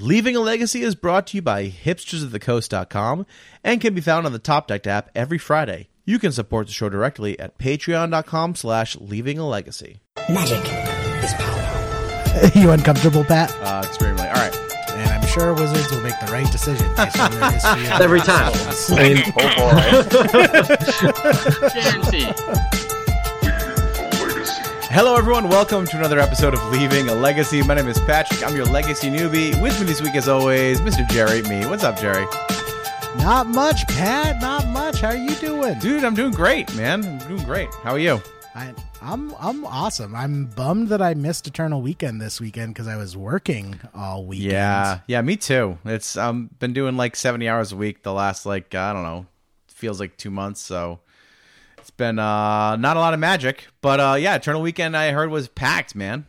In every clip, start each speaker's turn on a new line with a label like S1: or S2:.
S1: Leaving a Legacy is brought to you by hipstersofthecoast.com and can be found on the Top Deck app every Friday. You can support the show directly at patreon.com slash leaving a legacy.
S2: Magic is power.
S3: you uncomfortable, Pat?
S1: Uh, extremely. All right.
S3: And I'm sure Wizards will make the right decision based on their history of
S4: Every time. I mean,
S5: Guarantee.
S1: Hello, everyone. Welcome to another episode of Leaving a Legacy. My name is Patrick. I'm your legacy newbie. With me this week, as always, Mr. Jerry. Me. What's up, Jerry?
S3: Not much, Pat. Not much. How are you doing?
S1: Dude, I'm doing great, man. I'm doing great. How are you?
S3: I, I'm I'm awesome. I'm bummed that I missed Eternal Weekend this weekend because I was working all weekend.
S1: Yeah, yeah, me too. It's um been doing like 70 hours a week the last like I don't know, feels like 2 months, so been uh not a lot of magic, but uh yeah, Eternal Weekend I heard was packed, man.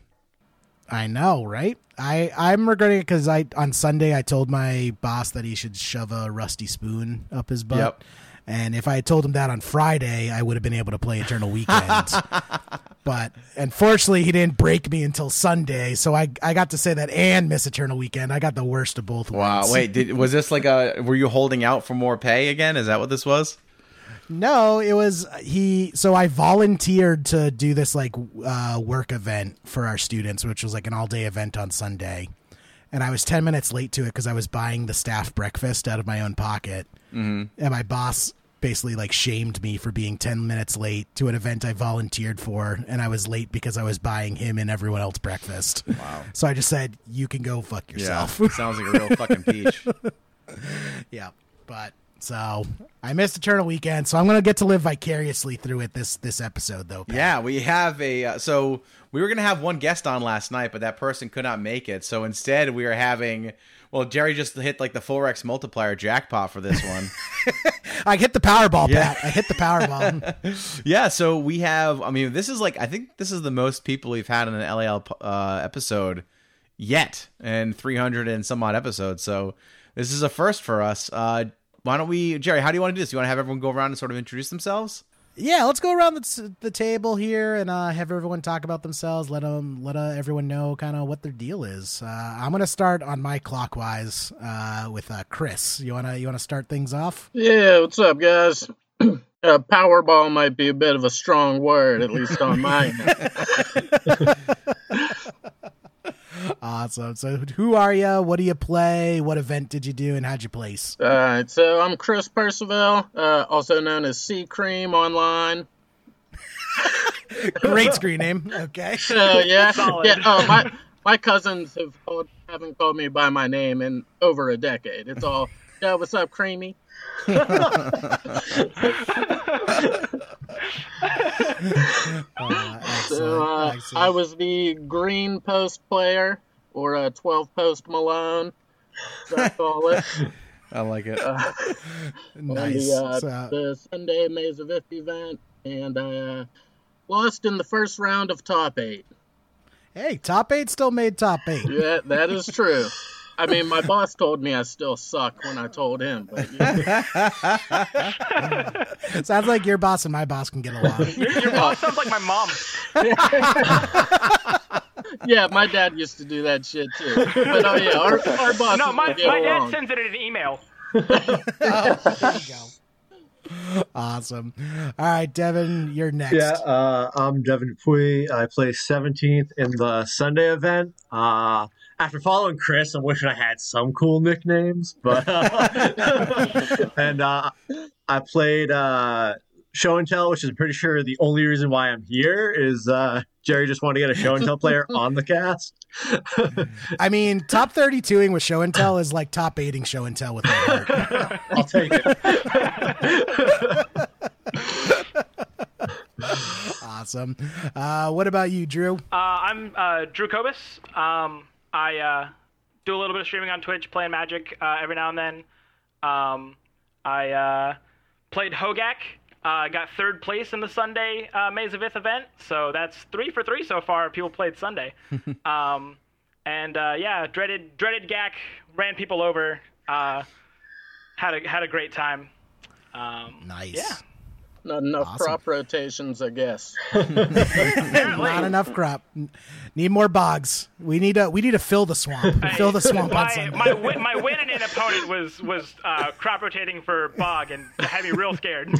S3: I know, right? I I'm regretting it because I on Sunday I told my boss that he should shove a rusty spoon up his butt.
S1: Yep.
S3: And if I had told him that on Friday, I would have been able to play Eternal Weekend. but unfortunately, he didn't break me until Sunday, so I I got to say that and miss Eternal Weekend. I got the worst of both.
S1: Wow,
S3: worlds.
S1: wait, did, was this like a were you holding out for more pay again? Is that what this was?
S3: No, it was he. So I volunteered to do this like uh, work event for our students, which was like an all day event on Sunday. And I was 10 minutes late to it because I was buying the staff breakfast out of my own pocket. Mm-hmm. And my boss basically like shamed me for being 10 minutes late to an event I volunteered for. And I was late because I was buying him and everyone else breakfast.
S1: Wow.
S3: So I just said, you can go fuck yourself.
S1: Yeah, sounds like a real fucking peach.
S3: Yeah, but so I missed Eternal Weekend, so I'm gonna get to live vicariously through it this this episode though. Pat.
S1: Yeah, we have a uh, so we were gonna have one guest on last night, but that person could not make it. So instead, we are having. Well, Jerry just hit like the full Rex multiplier jackpot for this one.
S3: I hit the Powerball,
S1: Yeah.
S3: Pat. I hit the Powerball.
S1: yeah, so we have. I mean, this is like I think this is the most people we've had in an LAL uh, episode yet, and 300 and some odd episodes. So this is a first for us. Uh, why don't we, Jerry? How do you want to do this? You want to have everyone go around and sort of introduce themselves?
S3: yeah, let's go around the, the table here and uh, have everyone talk about themselves. Let them let uh, everyone know kind of what their deal is. Uh, I'm gonna start on my clockwise uh, with uh, Chris. You wanna you wanna start things off?
S5: Yeah, what's up, guys? uh, Powerball might be a bit of a strong word, at least on my end.
S3: Awesome. So who are you? What do you play? What event did you do? And how'd you place?
S5: All right, so I'm Chris Percival, uh, also known as Sea Cream online.
S3: Great screen name. Okay.
S5: So yeah,
S4: Solid.
S5: yeah. Oh, my my cousins have called, haven't called me by my name in over a decade. It's all, yeah, what's up, Creamy?
S3: Uh.
S5: So uh. I was the green post player, or a 12 post Malone, as I call it.
S1: I like it.
S5: Uh,
S3: nice.
S5: the, uh,
S3: So-
S5: the Sunday Maze of Ith event, and I uh, lost in the first round of top eight.
S3: hey, top eight still made top eight.
S5: Yeah, that is true. I mean, my boss told me I still suck when I told him, but yeah.
S3: Sounds like your boss and my boss can get along.
S4: your, your boss sounds like my mom.
S5: Yeah, my dad used to do that shit too. But oh yeah, our, our bosses
S4: No, my, my dad
S5: along.
S4: sends it in an email.
S3: oh, there you go. Awesome. All right, Devin, you're next.
S6: Yeah, uh, I'm Devin Dupuy. I placed 17th in the Sunday event. Uh, after following Chris, I'm wishing I had some cool nicknames, but and uh, I played uh, show and tell, which is pretty sure the only reason why I'm here is uh, Jerry just wanted to get a show and tell player on the cast.
S3: I mean, top 32ing with show and tell is like top 8ing show and tell with my.
S6: I'll take it.
S3: awesome. Uh, what about you, Drew?
S4: Uh, I'm uh, Drew Kobus. Um, I uh, do a little bit of streaming on Twitch, playing Magic uh, every now and then. Um, I uh, played Hogak. Uh, got third place in the Sunday uh, Maze of Ith event, so that's three for three so far. People played Sunday, um, and uh, yeah, dreaded dreaded Gak ran people over. Uh, had a had a great time. Um,
S3: Nice.
S4: Yeah.
S5: Not enough
S3: Awesome.
S5: crop rotations, I guess.
S3: Not enough crop. N- Need more bogs. We need to we need to fill the swamp. Fill the swamp on
S4: my,
S3: Sunday.
S4: my, win, my win and an opponent was was uh, crop rotating for bog and had me real scared.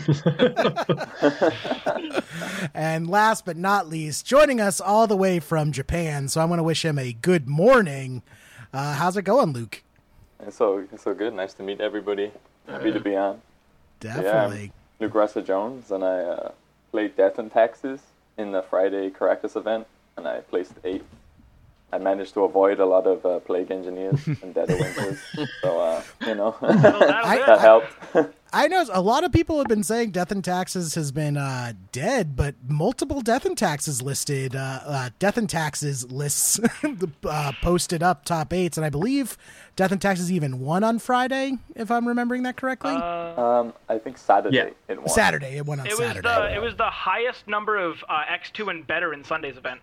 S3: And last but not least, joining us all the way from Japan. So I want to wish him a good morning. Uh, how's it going, Luke?
S7: It's so it's so good. Nice to meet everybody. Happy to be on.
S3: Definitely.
S7: Yeah, Luke Russell Jones, and I uh, played Death and Taxes in the Friday Karakas event, and I placed eighth. I managed to avoid a lot of uh, plague engineers and dead of winters, so uh, you know
S4: That'll do
S3: I-
S4: it.
S7: that helped.
S3: I know a lot of people have been saying Death and Taxes has been uh, dead, but multiple Death and Taxes listed, uh, uh, Death and Taxes lists uh, posted up top eights, and I believe Death and Taxes even won on Friday, if I'm remembering that correctly.
S7: Um, I think Saturday
S6: Yeah.
S7: it won.
S3: Saturday, it won on
S4: It was
S3: Saturday.
S4: the it was the highest number of uh, X2 and better in Sunday's event.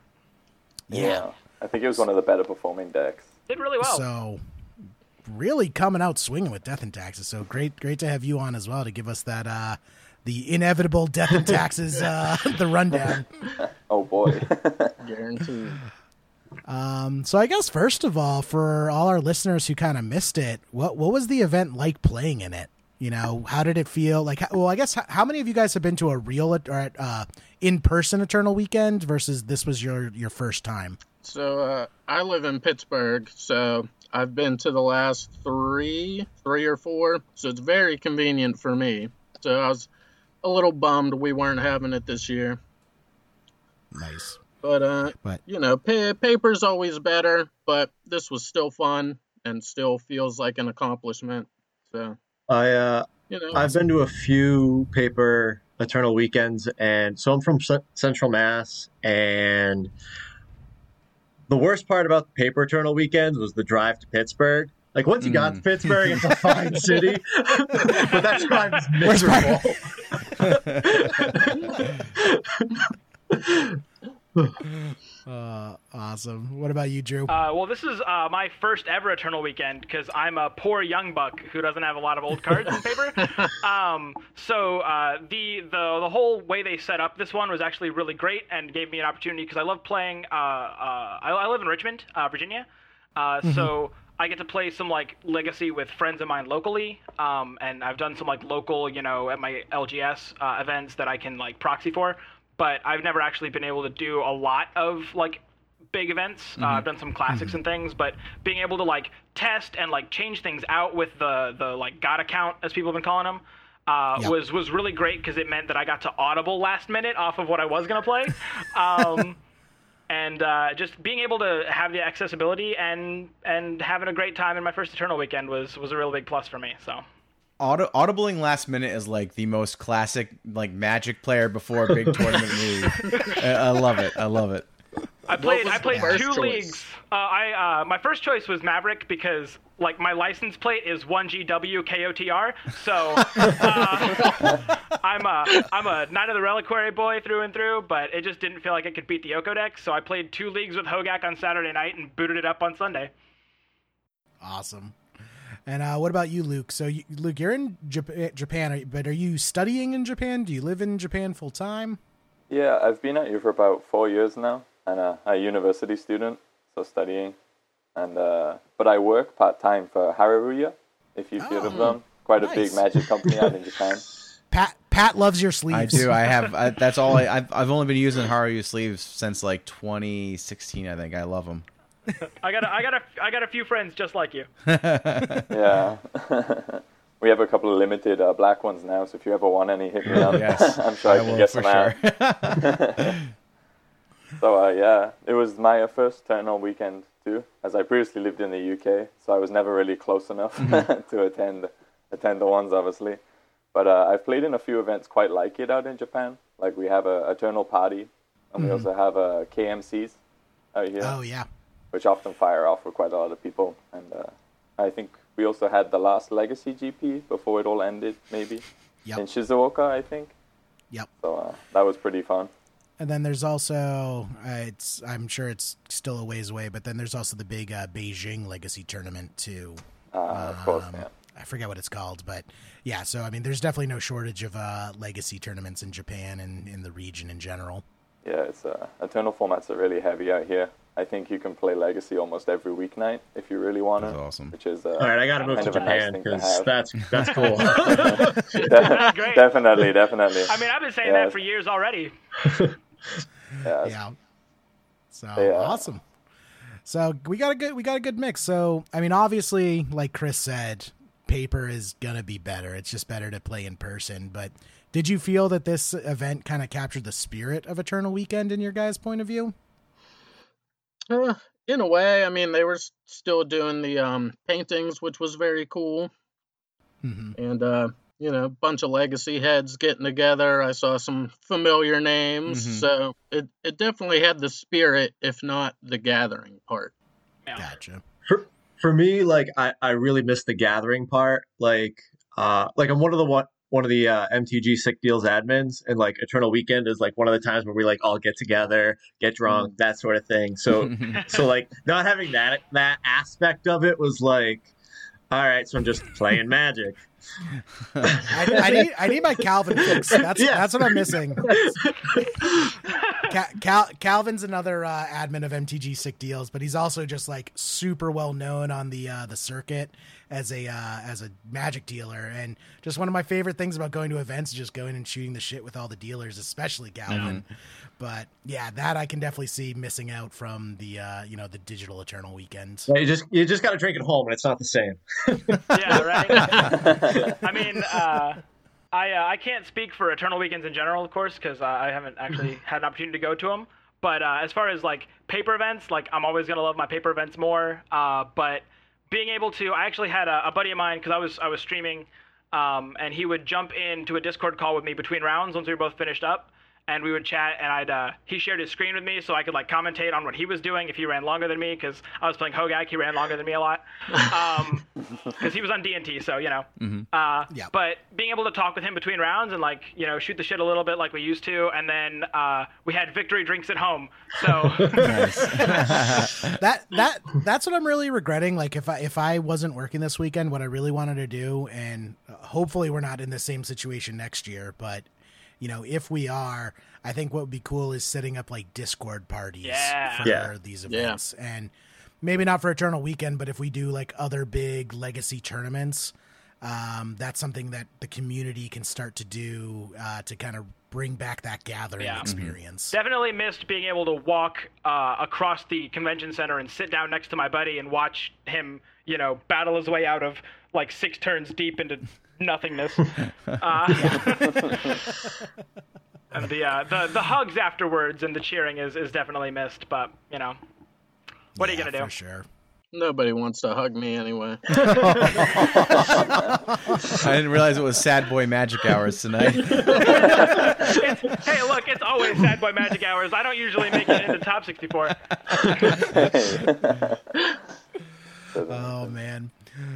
S7: Yeah, I think it was one of the better performing decks.
S4: Did really well.
S3: So really coming out swinging with Death and Taxes. So great, great to have you on as well to give us that uh, the inevitable Death and Taxes uh, the rundown.
S7: Oh boy.
S5: Guaranteed.
S3: Um, so I guess first of all, for all our listeners who kind of missed it, what what was the event like playing in it? You know, how did it feel? Like, well, I guess how, how many of you guys have been to a real or at, uh, in person Eternal Weekend versus this was your your first time?
S5: So uh, I live in Pittsburgh, so I've been to the last three, three or four. So it's very convenient for me. So I was a little bummed we weren't having it this year,
S3: Nice,
S5: but uh,
S3: but
S5: you know, pa- paper's always better. But this was still fun and still feels like an accomplishment. So
S6: I uh,
S5: you know,
S6: I've been to a few paper Eternal weekends, and so I'm from C- Central Mass, and the worst part about the paper Eternal weekends was the drive to Pittsburgh. Like once you got to mm. Pittsburgh, it's a fine city, but that drive is miserable.
S3: uh, awesome. What about you, Drew?
S4: Uh, well, this is uh, my first ever Eternal Weekend because I'm a poor young buck who doesn't have a lot of old cards in paper. Um, so uh, the the the whole way they set up this one was actually really great and gave me an opportunity because I love playing. Uh, uh, I, I live in Richmond, uh, Virginia, uh, so I get to play some like Legacy with friends of mine locally, um, and I've done some like local, you know, at my LGS uh, events that I can like proxy for. But I've never actually been able to do a lot of like big events. Uh, I've done some classics and things, but being able to like test and like change things out with the the like God account as people have been calling them. Uh,
S3: Yep.
S4: was was really great because it meant that I got to audible last minute off of what I was gonna play, um, and uh, just being able to have the accessibility and and having a great time in my first Eternal weekend was was a real big plus for me. So
S1: Auto- audibling last minute is like the most classic like magic player before a big tournament move. I, I love it. I love it.
S4: I played I played two
S5: choice?
S4: leagues. Uh, I uh, my first choice was Maverick because like my license plate is one GW KOTR, so uh, I'm a I'm a Knight of the Reliquary boy through and through. But it just didn't feel like I could beat the Oko deck, so I played two leagues with Hogak on Saturday night and booted it up on Sunday.
S3: Awesome. And uh, what about you, Luke? So, you, Luke, you're in Jap- Japan, but are you studying in Japan? Do you live in Japan full time?
S7: Yeah, I've been at you for about four years now, and uh, a university student, so studying, and uh, but I work part time for Hareruya, if you've heard of them. Quite a big magic company out in Japan.
S3: Pat Pat loves your sleeves.
S1: I do. I have. I, that's all. I, I've I've only been using Haru sleeves since like 2016. I think. I love them.
S4: I got a, I got a, I got a few friends just like you.
S7: Yeah. we have a couple of limited uh, black ones now, so if you ever want any, hit me up.
S1: Yes,
S7: I'm sure I,
S1: I
S7: can get
S1: for
S7: some out. So uh, yeah, it was my uh, first Eternal weekend too, as I previously lived in the UK, so I was never really close enough to attend attend the ones, obviously. But uh, I've played in a few events quite like it out in Japan. Like we have a Eternal Party, and we also have a KMCs out here,
S3: Oh yeah.
S7: Which often fire off for quite a lot of people. And uh, I think we also had the last Legacy GP before it all ended, maybe
S3: Yep.
S7: in Shizuoka, I think.
S3: Yep.
S7: So uh, that was pretty fun.
S3: And then there's also uh, it's I'm sure it's still a ways away, but then there's also the big uh, Beijing Legacy tournament too.
S7: Uh, of course,
S3: Um,
S7: yeah.
S3: I forget what it's called, but yeah. So I mean, there's definitely no shortage of uh, legacy tournaments in Japan and in the region in general.
S7: Yeah, it's uh, eternal formats are really heavy out here. I think you can play Legacy almost every weeknight if you really want to.
S1: That's awesome.
S7: Which is uh,
S6: All right, I got to move to
S7: of a nice
S6: Japan because
S7: have.
S6: that's that's cool.
S7: De-
S4: great.
S7: definitely, definitely.
S4: I mean, I've been saying
S7: Yeah.
S4: that for years already.
S7: yeah,
S3: Yeah. So
S7: Yeah.
S3: awesome. So we got a good we got a good mix. So I mean, obviously, like Chris said, paper is gonna be better. It's just better to play in person. But did you feel that this event kind of captured the spirit of Eternal Weekend in your guys' point of view?
S5: Uh, in a way, I mean, they were still doing the um, paintings, which was very cool.
S3: hmm
S5: And, uh, you know, a bunch of legacy heads getting together. I saw some familiar names.
S1: Mhm.
S5: So it, it definitely had the spirit, if not the gathering part.
S3: Gotcha.
S6: for, for me, like I, I really miss the gathering part. Like uh like I'm one of the one one of the uh, MTG Sick Deals admins, and like Eternal Weekend is like one of the times where we like all get together, get drunk, that sort of thing. So so like not having that that aspect of it was like, all right, so I'm just playing Magic.
S3: I, I need I need my Calvin fix. That's
S6: Yeah.
S3: that's what I'm missing. Ca- Cal- Calvin's another uh, admin of MTG Sick Deals, but he's also just like super well known on the uh, the circuit as a uh, as a Magic dealer, and just one of my favorite things about going to events is just going and shooting the shit with all the dealers, especially Calvin. But yeah, that I can definitely see missing out from the uh, you know the digital Eternal weekends.
S6: You just you just got to drink at home, and it's not the same.
S4: Yeah, right. I mean, uh, I uh, I can't speak for Eternal Weekends in general, of course, because uh, I haven't actually had an opportunity to go to them. But uh, as far as like paper events, like I'm always gonna love my paper events more. Uh, but being able to, I actually had a, a buddy of mine because I was I was streaming, um, and he would jump into a Discord call with me between rounds once we were both finished up. And we would chat, and I'd uh, he shared his screen with me, so I could like commentate on what he was doing if he ran longer than me, because I was playing Hogak, he ran longer than me a lot, because he was on DNT, so you know. Uh,
S3: Yeah.
S4: But being able to talk with him between rounds and like you know shoot the shit a little bit like we used to, and then uh, we had victory drinks at home. So
S3: that that that's what I'm really regretting. Like if I if I wasn't working this weekend, what I really wanted to do, and hopefully we're not in the same situation next year, but you know if we are, I think what would be cool is setting up like Discord parties
S4: Yeah.
S3: for
S6: Yeah.
S3: these events, and maybe not for Eternal Weekend, but if we do like other big legacy tournaments. Um, that's something that the community can start to do uh, to kind of bring back that gathering
S4: Yeah. Mhm.
S3: experience.
S4: definitely missed being able to walk uh, across the convention center and sit down next to my buddy and watch him, you know, battle his way out of like six turns deep into nothingness. Uh, and the, uh, the the hugs afterwards and the cheering is, is definitely missed. But you know, what are you gonna do?
S3: For sure.
S5: Nobody wants to hug me anyway.
S1: I didn't realize it was Sad Boy Magic Hours tonight.
S4: Hey, look, it's always Sad Boy Magic Hours. I don't usually make it into top 64.
S3: Oh man.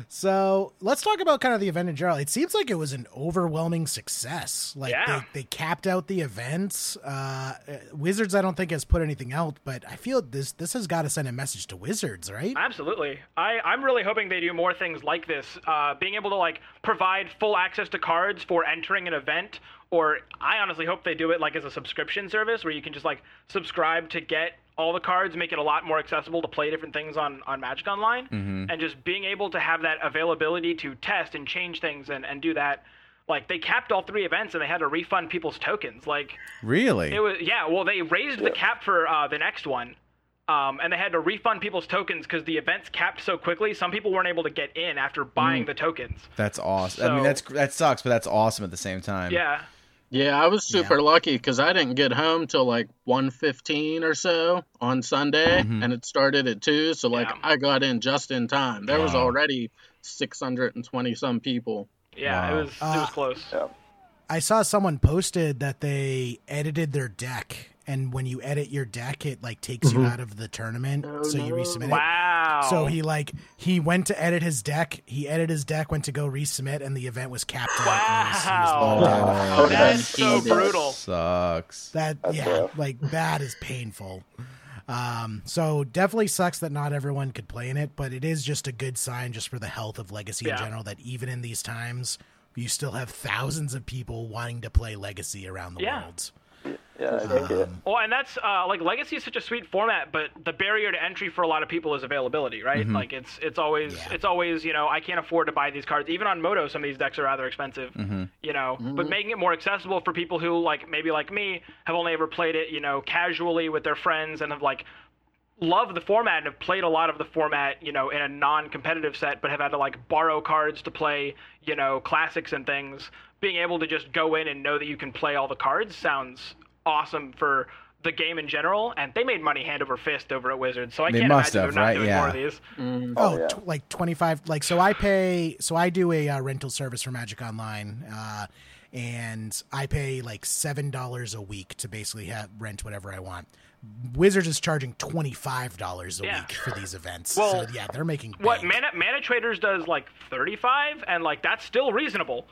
S3: So let's talk about kind of the event in general. It seems like it was an overwhelming success. Like
S4: Yeah.
S3: they, they capped out the events. Uh, Wizards, I don't think has put anything out, but I feel this this has got to send a message to Wizards, right?
S4: Absolutely. I, I'm really hoping they do more things like this. Uh, being able to like provide full access to cards for entering an event, or I honestly hope they do it like as a subscription service where you can just like subscribe to get all the cards, make it a lot more accessible to play different things on, on Magic Online, and just being able to have that availability to test and change things and, and do that. Like they capped all three events and they had to refund people's tokens. Like
S1: really?
S4: it was yeah. Well, they raised the cap for uh, the next one, um, and they had to refund people's tokens because the events capped so quickly. Some people weren't able to get in after buying the tokens.
S1: That's awesome. I mean, that's that sucks, but that's awesome at the same time.
S4: Yeah,
S5: Yeah, I was super lucky because I didn't get home till like 1.15 or so on Sunday, and it started at 2, so like
S4: Yeah.
S5: I got in just in time. There was already 620 some people.
S4: yeah.
S1: Wow.
S4: It was it
S3: Uh,
S4: was close.
S7: Yeah.
S3: I saw someone posted that they edited their deck, and when you edit your deck, it like takes you out of the tournament,
S5: Oh,
S3: so you
S5: no.
S3: resubmit it.
S4: Wow.
S3: So he like he went to edit his deck. He edited his deck, went to go resubmit, and the event was capped out. and he was- he was
S4: Wow.
S3: locked out.
S1: Oh,
S4: That's so
S5: Jesus.
S4: brutal.
S1: Sucks.
S3: That
S7: That's
S3: yeah,
S7: rough.
S3: like that is painful. Um, so definitely sucks that not everyone could play in it, but it is just a good sign just for the health of Legacy
S4: Yeah.
S3: in general that even in these times, you still have thousands of people wanting to play Legacy around the
S4: Yeah.
S3: world.
S7: Yeah, I think it.
S4: Um, well, and that's uh, like Legacy is such a sweet format, but the barrier to entry for a lot of people is availability, right? Mm-hmm. Like it's it's always
S3: Yeah.
S4: it's always you know I can't afford to buy these cards. Even on Moto, some of these decks are rather expensive, mm-hmm. you know. Mm-hmm. But making it more accessible for people who like maybe like me have only ever played it, you know, casually with their friends and have like love the format and have played a lot of the format, you know, in a non-competitive set, but have had to like borrow cards to play, you know, classics and things. Being able to just go in and know that you can play all the cards sounds awesome for the game in general. And they made money hand over fist over at Wizards, so I
S1: They
S4: can't
S1: must
S4: imagine
S1: have,
S4: they're not
S1: right?
S4: doing
S1: Yeah.
S4: more of these.
S3: Oh,
S7: yeah.
S3: tw- like 25 like so I pay so I do a uh, rental service for Magic Online uh and I pay like $7 a week to basically have rent whatever I want. Wizards is charging $25 a
S4: Yeah.
S3: week for these events.
S4: Well,
S3: so yeah, they're making
S4: What. Mana Mana Traders does like 35, and like that's still reasonable.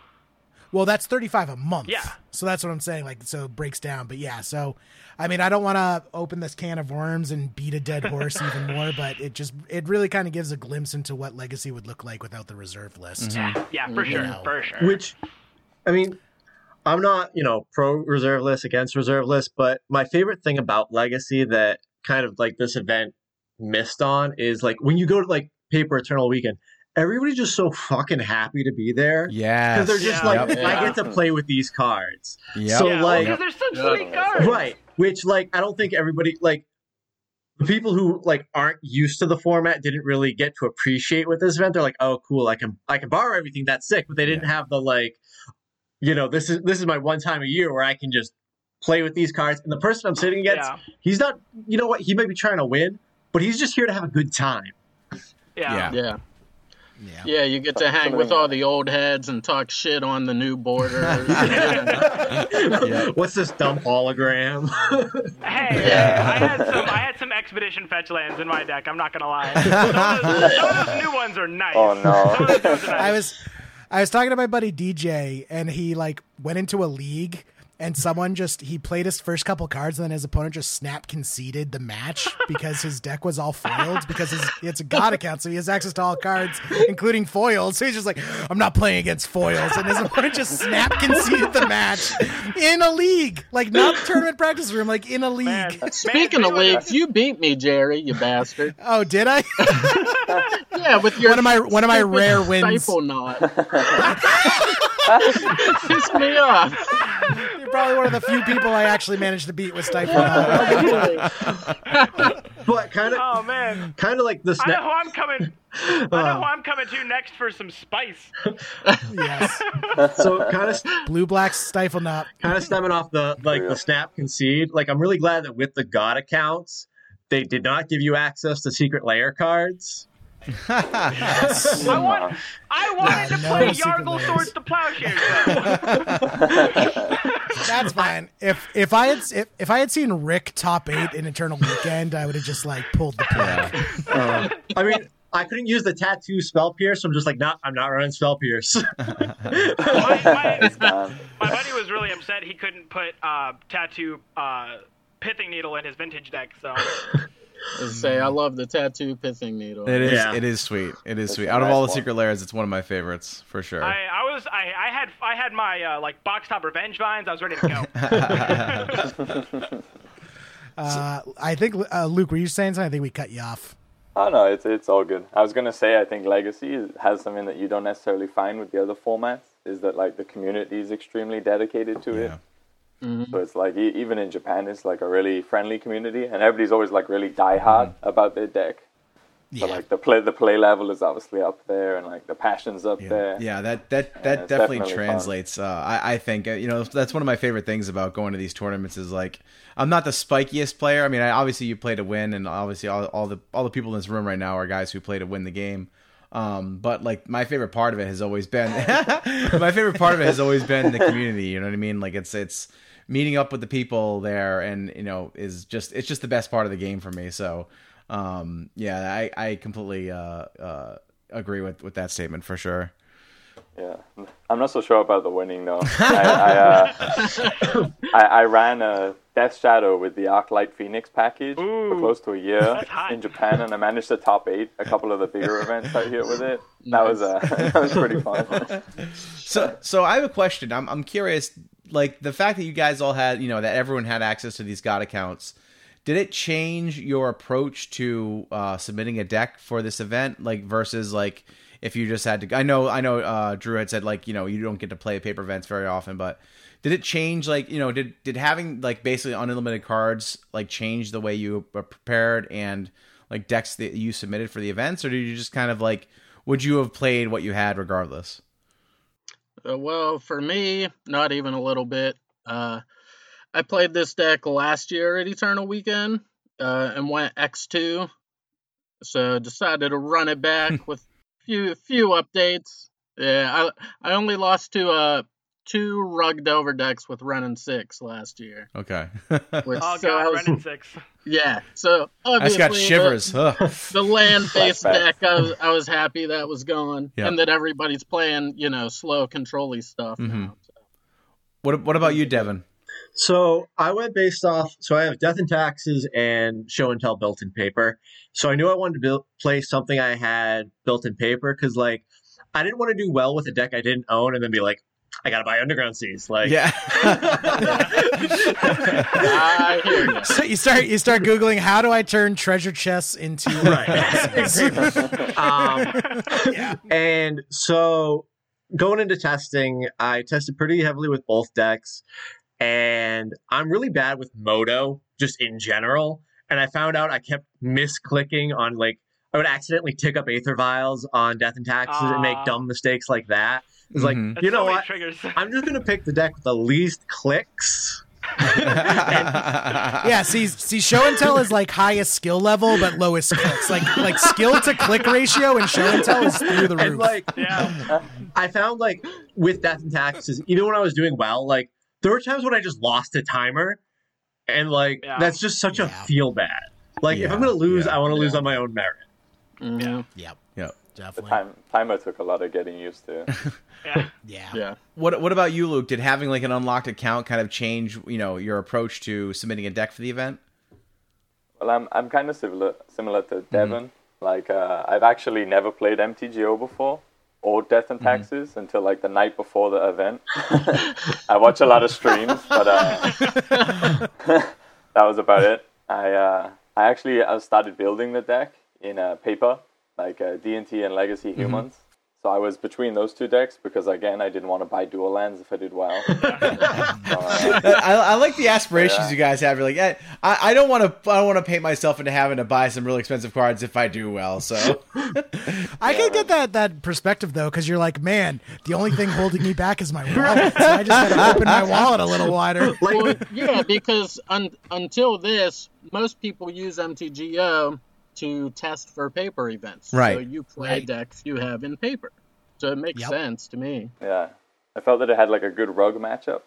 S3: Well, that's 35 a month.
S4: Yeah.
S3: So that's what I'm saying like so it breaks down, but yeah, so I mean, I don't want to open this can of worms and beat a dead horse even more, but it just it really kind of gives a glimpse into what legacy would look like without the reserve list.
S4: Yeah, for sure,
S3: know.
S4: for sure.
S6: Which, I mean, I'm not, you know, pro reserve list against reserve list, but my favorite thing about Legacy that kind of like this event missed on is like when you go to like Paper Eternal Weekend, everybody's just so fucking happy to be there.
S1: Yeah.
S6: Because they're just
S4: Yeah.
S6: like,
S1: Yep.
S6: I get to play with these cards.
S1: Yep.
S6: So,
S4: yeah,
S6: like,
S4: because they're such
S5: Yeah.
S4: sweet cards.
S6: Right. Which like I don't think everybody like the people who like aren't used to the format didn't really get to appreciate with this event. They're like, oh cool, I can I can borrow everything, that's sick. But they didn't have the like, you know, this is this is my one time a year where I can just play with these cards. And the person I'm sitting against,
S4: Yeah,
S6: he's not you know what, he might be trying to win, but he's just here to have a good time.
S4: yeah.
S1: Yeah.
S5: Yeah.
S3: Yeah.
S5: Yeah, you get to hang with all the old heads and talk shit on the new borders.
S1: Yeah.
S6: What's this dumb hologram?
S4: Hey, hey, I had some I had some expedition fetch lands in my deck. I'm not gonna lie. Some of those, some of those new ones are nice.
S7: Oh, no.
S4: Some of those ones are nice.
S3: I was I was talking to my buddy DJ and he like went into a league and someone just he played his first couple cards and then his opponent just snap conceded the match because his deck was all foiled because his, it's a god account so he has access to all cards including foils so he's just like I'm not playing against foils and his opponent just snap conceded the match in a league like not tournament practice room like in a league
S4: Man,
S5: Speaking
S4: man,
S5: of leagues, you beat me, Jerry, you bastard.
S3: oh did I
S5: Yeah, with your
S3: One of my- one of my
S5: stupid
S3: rare wins.
S5: Stiflenought. Pissed me off.
S3: You're probably one of the few people I actually managed to beat with Stifle oh,
S6: but kind of
S4: Oh man,
S6: kind of like the
S4: I know
S6: snap
S4: who I'm coming. I know who I'm coming to next for some spice.
S3: yes.
S6: So kind of
S3: blue black Stiflenought
S6: kind of stemming off the like the snap concede like i'm really glad that with the god accounts they did not give you access to secret layer cards
S4: I want. I wanted to play
S3: secret
S4: Yargle
S3: layers.
S4: Swords to Plowshares.
S3: That's fine. If if I had if, if I had seen Rick top eight in Eternal Weekend, I would have just like pulled the plug.
S6: Uh, i mean i couldn't use the tattoo spell pierce so i'm just like nah i'm not running spell pierce
S4: my, my, my buddy was really upset he couldn't put uh, tattoo uh, pithing needle in his vintage deck. So
S5: Let's say I love the tattoo pithing needle.
S1: It is.
S6: Yeah.
S1: It is sweet. It is
S7: It's
S1: sweet.
S7: a
S1: Out of
S7: nice
S1: all the
S7: one.
S1: secret layers, it's one of my favorites for sure.
S4: I, I was I, I had I had my uh, like box top revenge vines. I was ready to go.
S3: Uh, I think uh, Luke, were you saying something? I think we cut you off.
S7: Oh no, it's it's all good. I was gonna say I think Legacy has something that you don't necessarily find with the other formats. Is that like the community is extremely dedicated to it.
S1: Yeah.
S7: So it's like e- even in Japan, it's like a really friendly community, and everybody's always like really diehard about their deck.
S3: Yeah.
S7: So like the play the play level is obviously up there, and like the passion's up there.
S1: Yeah, that that that definitely,
S7: definitely
S1: translates. Uh, I I think uh, you know that's one of my favorite things about going to these tournaments is like I'm not the spikiest player. I mean, I, obviously you play to win, and obviously all, all the all the people in this room right now are guys who play to win the game. Um, but like my favorite part of it has always been my favorite part of it has always been the community. You know what I mean? Like it's it's meeting up with the people there, and you know is just it's just the best part of the game for me. So um, yeah, I I completely uh, uh, agree with with that statement for sure.
S7: Yeah, I'm not so sure about the winning though. I, I, uh, I, I ran a Death Shadow with the Arclight Phoenix package for close to a year in Japan, and I managed to top eight a couple of the bigger events out here with it. That was uh, that was pretty fun.
S1: So, so I have a question. I'm, I'm curious. Like the fact that you guys all had, you know, that everyone had access to these God accounts. Did it change your approach to uh, submitting a deck for this event, like versus like if you just had to? I know, I know. Uh, Drew had said like you know you don't get to play paper events very often, but did it change like you know did did having like basically unlimited cards like change the way you prepared and like decks that you submitted for the events, or did you just kind of like would you have played what you had regardless?
S5: Uh, well, for me, not even a little bit. Uh, I played this deck last year at Eternal Weekend uh, and went X2, so decided to run it back with few few updates. Yeah, I I only lost to uh two Rug Delver decks with Wrenn and Six last year.
S1: Okay.
S5: Which,
S4: Oh
S5: so I
S4: god,
S5: was-
S4: Wrenn and Six.
S5: yeah, so
S1: I just got shivers. Ugh.
S5: the land-based deck, I was, I was happy that was gone,
S1: Yeah.
S5: and that everybody's playing, you know, slow, control-y stuff
S1: Mhm.
S5: now. So.
S1: What What about you, Devin?
S6: So I went based off. So I have Death and Taxes and Show and Tell built in paper. So I knew I wanted to build, play something I had built in paper because, like, I didn't want to do well with a deck I didn't own and then be like, I gotta buy Underground Seas. Like,
S1: Yeah.
S5: I hear you.
S3: So you start you start googling how do I turn treasure chests into
S6: right. um, And so going into testing, I tested pretty heavily with both decks, and I'm really bad with Moto just in general. And I found out I kept misclicking on like I would accidentally tick up Aether Vials on Death and Taxes and make
S4: Ah.
S6: dumb mistakes like that. It's like
S4: That's
S6: you know
S4: many
S6: what?
S4: Triggers.
S6: I'm just gonna pick the deck with the least clicks.
S3: yeah. See, see, show and tell is like highest skill level but lowest clicks. Like like skill to click ratio and show and tell is through the
S6: And
S3: roof.
S6: like
S4: yeah.
S6: I found like with Death and Taxes, even when I was doing well, like there were times when I just lost a timer, and like
S4: Yeah.
S6: that's just such a feel bad. Like if I'm gonna lose,
S1: yeah,
S6: I want to lose on my own merit.
S5: Mhm.
S3: yep,
S1: yeah.
S7: The
S3: definitely.
S7: time timer took a lot of getting used to.
S4: Yeah.
S3: Yeah.
S5: Yeah.
S1: What What about you, Luke? Did having like an unlocked account kind of change, you know, your approach to submitting a deck for the event?
S7: Well, I'm I'm kind of similar similar to Devon. Like uh, I've actually never played MTGO before or Death and Taxes until like the night before the event. I watch a lot of streams, but uh, that was about it. I uh, I actually uh, started building the deck in uh, paper, like uh, D&T and Legacy Humans. So I was between those two decks because again I didn't want to buy dual lands if I did well. So, uh,
S1: I, I like the aspirations
S7: Yeah.
S1: you guys have. You're like, I, I don't want to. I don't want to paint myself into having to buy some really expensive cards if I do well. So
S3: I can get that that perspective though, because you're like, man, the only thing holding me back is my wallet. So I just gotta open my wallet a little wider.
S5: Well, yeah, because un- until this, most people use MTGO to test for paper events. Right. So
S1: Right.
S5: you play
S3: Right.
S5: decks you have in paper. So it makes
S3: Yep.
S5: sense to me.
S7: Yeah, I felt that it had like a good rug matchup,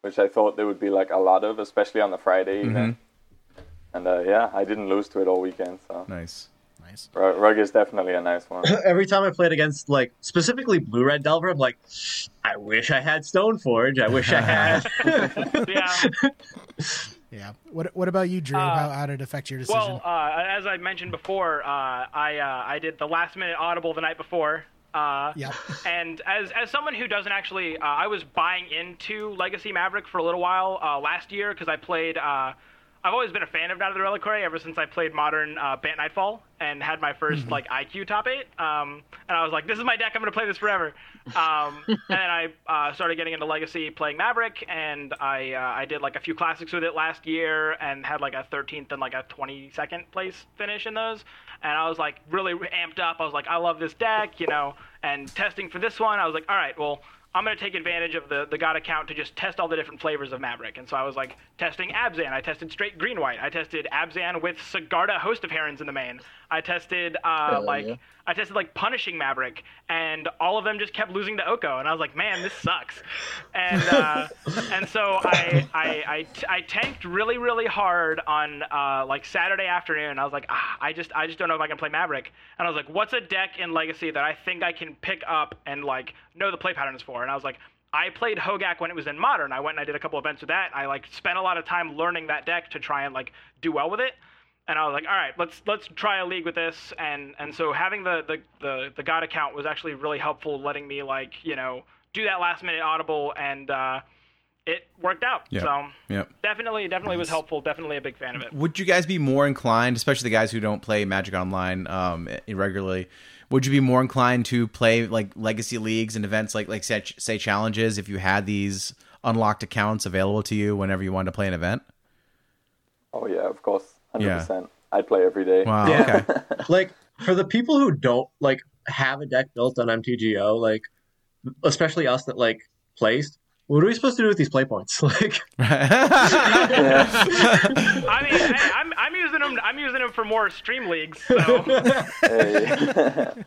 S7: which I thought there would be like a lot of, especially on the Friday event. And uh, yeah, I didn't lose to it all weekend, so
S1: nice.
S3: Nice.
S7: Ru- rug is definitely a nice one.
S6: Every time I played against like specifically Blue Red Delver, I'm like, I wish I had Stoneforge. I wish I had.
S4: Yeah.
S3: Yeah. What What about you, Drew?
S4: Uh,
S3: how, how did it affect your decision?
S4: Well, uh, as I mentioned before, uh, I uh, I did the last minute audible the night before. Uh,
S3: Yep.
S4: And as as someone who doesn't actually, uh, I was buying into Legacy Maverick for a little while uh, last year because I played. I've always been a fan of Knight of the Reliquary ever since I played Modern uh, Bant Knightfall and had my 1st like IQ top eight. Um, and I was like, this is my deck. I'm gonna play this forever. Um, and then I uh, started getting into Legacy, playing Maverick, and I uh, I did like a few classics with it last year and had like a 13th and like a 22nd place finish in those. And I was like really amped up. I was like, I love this deck, you know. And testing for this one, I was like, all right, well. I'm going to take advantage of the, the God account to just test all the different flavors of Maverick. And so I was like testing Abzan. I tested straight green white. I tested Abzan with Sigarda Host of Herons in the main. I tested uh, like
S5: yeah.
S4: I tested like punishing Maverick, and all of them just kept losing to Oko, and I was like, man, this sucks. And uh, and so I, I I I tanked really really hard on uh, like Saturday afternoon. I was like, ah, I just I just don't know if I can play Maverick. And I was like, what's a deck in Legacy that I think I can can pick up and like know the play patterns for. And I was like, I played Hogak when it was in modern. I went and I did a couple events with that. I like spent a lot of time learning that deck to try and like do well with it. And I was like, all right, let's let's try a league with this. And and so having the the the, the God account was actually really helpful, letting me like you know do that last minute audible and. uh it worked out.
S1: Yep.
S4: So
S1: Yep.
S4: definitely, definitely was helpful. Definitely a big fan of it.
S1: Would you guys be more inclined, especially the guys who don't play Magic Online um, irregularly, would you be more inclined to play like legacy leagues and events like like say, say challenges if you had these unlocked accounts available to you whenever you wanted to play an event?
S7: Oh yeah, of course, hundred
S1: Yeah.
S7: percent. I play every day.
S1: Wow.
S6: Yeah.
S1: Okay.
S6: like for the people who don't like have a deck built on MTGO, like especially us that like placed, what are we supposed to do with these play points? Like,
S4: I mean, hey, I'm, I'm using them. I'm using them for more stream leagues. So
S7: Hey.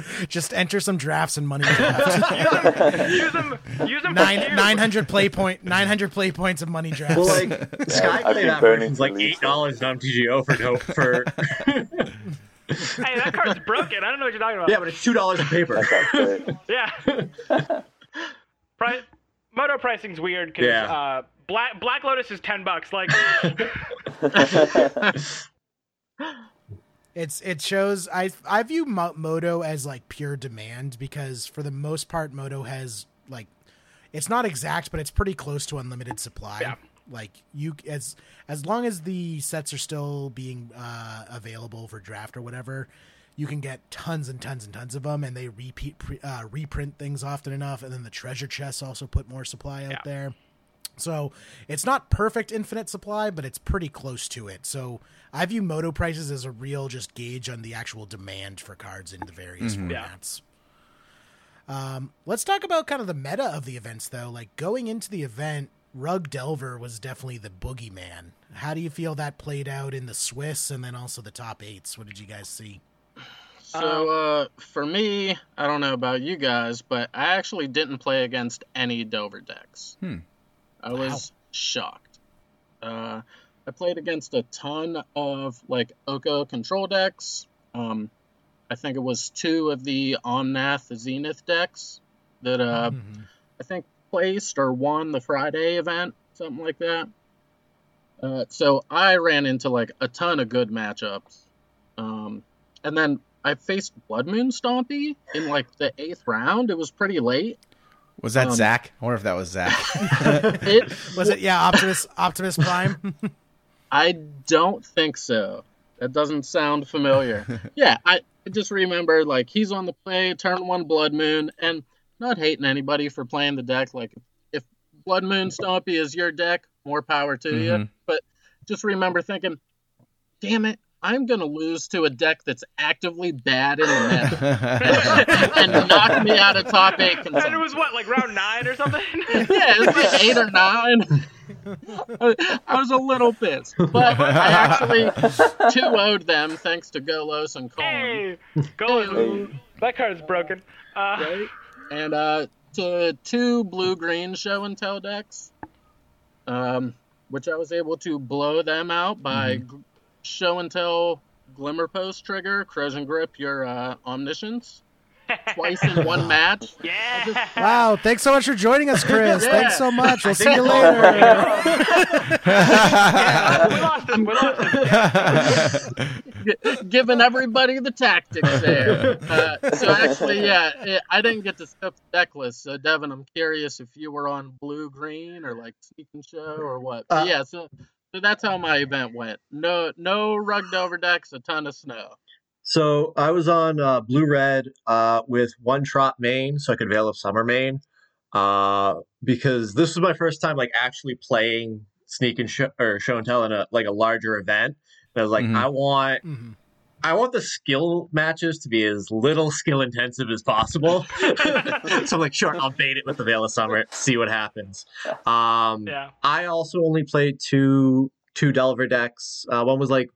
S3: Just enter some drafts and money draft.
S4: use them. Use them.
S3: Nine
S4: for you.
S3: nine hundred play point nine hundred play points of money drafts.
S6: well, like
S7: I've
S6: Skyplay
S7: been
S6: that
S7: burning
S6: version's like eight dollars on MTGO for no for
S4: Hey, that card's broken. I don't know what you're talking about.
S6: yeah, but it's two dollars in paper.
S4: Yeah. Pri- Moto pricing's weird because
S6: Yeah.
S4: uh, Black Black Lotus is ten bucks. Like,
S3: It's it shows I I view Mo- Moto as like pure demand because for the most part Moto has like it's not exact but it's pretty close to unlimited supply.
S4: Yeah.
S3: Like you as as long as the sets are still being uh, available for draft or whatever, you can get tons and tons and tons of them, and they repeat pre, uh, reprint things often enough, and then the treasure chests also put more supply out
S4: Yeah.
S3: there. So it's not perfect infinite supply, but it's pretty close to it. So I view Moto prices as a real just gauge on the actual demand for cards in the various
S4: Yeah.
S3: formats. Um, let's talk about kind of the meta of the events, though. Like going into the event, Rug Delver was definitely the boogeyman. How do you feel that played out in the Swiss and then also the top eights? What did you guys see?
S5: So uh, for me, I don't know about you guys, but I actually didn't play against any Dover decks.
S1: Hmm.
S5: I was shocked. Uh, I played against a ton of like Oko control decks. Um, I think it was two of the Omnath Zenith decks that uh, I think placed or won the Friday event, something like that. Uh, so I ran into like a ton of good matchups. Um, and then I faced Blood Moon Stompy in like the eighth round. It was pretty late.
S1: Was that
S5: Um,
S1: Zach? I wonder if that was Zach.
S5: It
S3: Was it yeah, Optimus Optimus Prime?
S5: I don't think so. That doesn't sound familiar. yeah, I just remember like he's on the play, turn one Blood Moon, and not hating anybody for playing the deck. Like if Blood Moon Stompy is your deck, more power to you.
S1: Mhm.
S5: But just remember thinking, damn it, I'm gonna lose to a deck that's actively bad in the meta and knock me out of top eight.
S4: and it was what, like round nine or something?
S5: Yeah, it was like eight or nine. I was a little pissed, but I actually 2 0'd them thanks to Golos and Colin.
S4: hey, go. That card's broken. Uh,
S5: Right? And uh, to two blue green show and tell decks, um, which I was able to blow them out by
S1: Mm-hmm.
S5: G- show and tell Glimmer Post trigger, Corrosion Grip, your uh, Omniscience, twice in one match.
S4: yeah.
S3: wow, thanks so much for joining us, Chris.
S5: Yeah.
S3: Thanks so much. We'll see you
S5: think-
S3: later.
S4: we lost him. We lost him.
S5: G- giving everybody the tactics there. Uh, so actually, yeah, it, I didn't get to skip the deck list. So Devin, I'm curious if you were on blue green or like Sneak and Show or what. But
S6: Uh,
S5: yeah, so so that's how my event went. No no rug Delver decks, a ton of snow.
S6: So I was on uh, blue red uh, with one Trop main, so I could veil of summer main, uh, because this was my first time like actually playing sneak and show or show and tell in a like a larger event. And I was like,
S1: Mhm.
S6: I want
S3: Mhm.
S6: I want the skill matches to be as little skill intensive as possible. so I'm like, sure, I'll bait it with the Veil of Summer, see what happens. Um,
S4: Yeah.
S6: I also only played two two Delver decks. Uh, one was like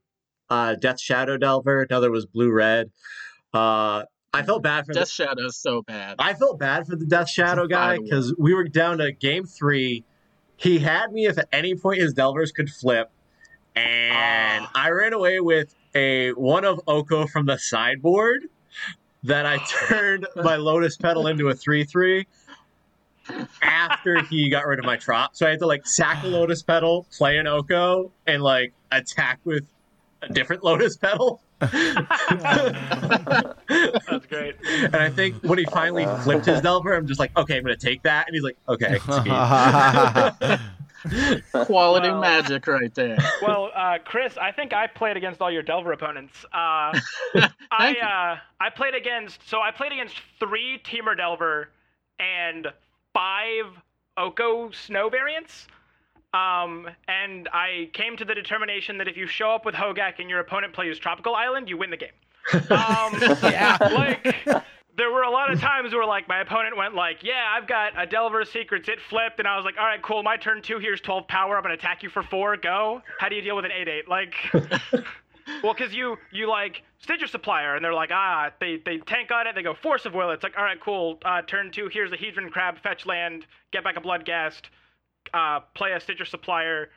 S6: uh, Death Shadow Delver, another was Blue Red. Uh, I felt bad for
S5: Death
S6: the,
S5: Shadow's so bad.
S6: I felt bad for the Death Shadow guy
S5: By the way.
S6: because we were down to game three. He had me if at any point his Delvers could flip, and
S5: Ah.
S6: I ran away with a one of Oko from the sideboard. that I turned my Lotus Petal into a 3 3 after he got rid of my Trop. So I had to like sack a Lotus Petal, play an Oko, and like attack with a different Lotus Petal.
S4: That's great.
S6: And I think when he finally flipped his Delver, I'm just like, okay, I'm going to take that. And he's like, okay.
S5: Quality
S4: Well-
S5: magic right there.
S4: Well, uh, Chris, I think I played against all your Delver opponents. Uh, I uh, I played against so I played against three Temur Delver and five Oko Snow variants. Um, and I came to the determination that if you show up with Hogak and your opponent plays Tropical Island, you win the game. Um,
S3: Yeah.
S4: like there were a lot of times where like my opponent went like, yeah, I've got a Delver Secrets, it flipped, and I was like, all right, cool, my turn two, here's 12 power, I'm gonna attack you for four, go. How do you deal with an 8-8? Like, well, because you you like Stitcher Supplier, and they're like, ah, they they tank on it, they go Force of Will. It's like, all right, cool. Uh, turn two, here's a Hedron Crab, fetch land, get back a Bloodghast, uh, play a Stitcher Supplier,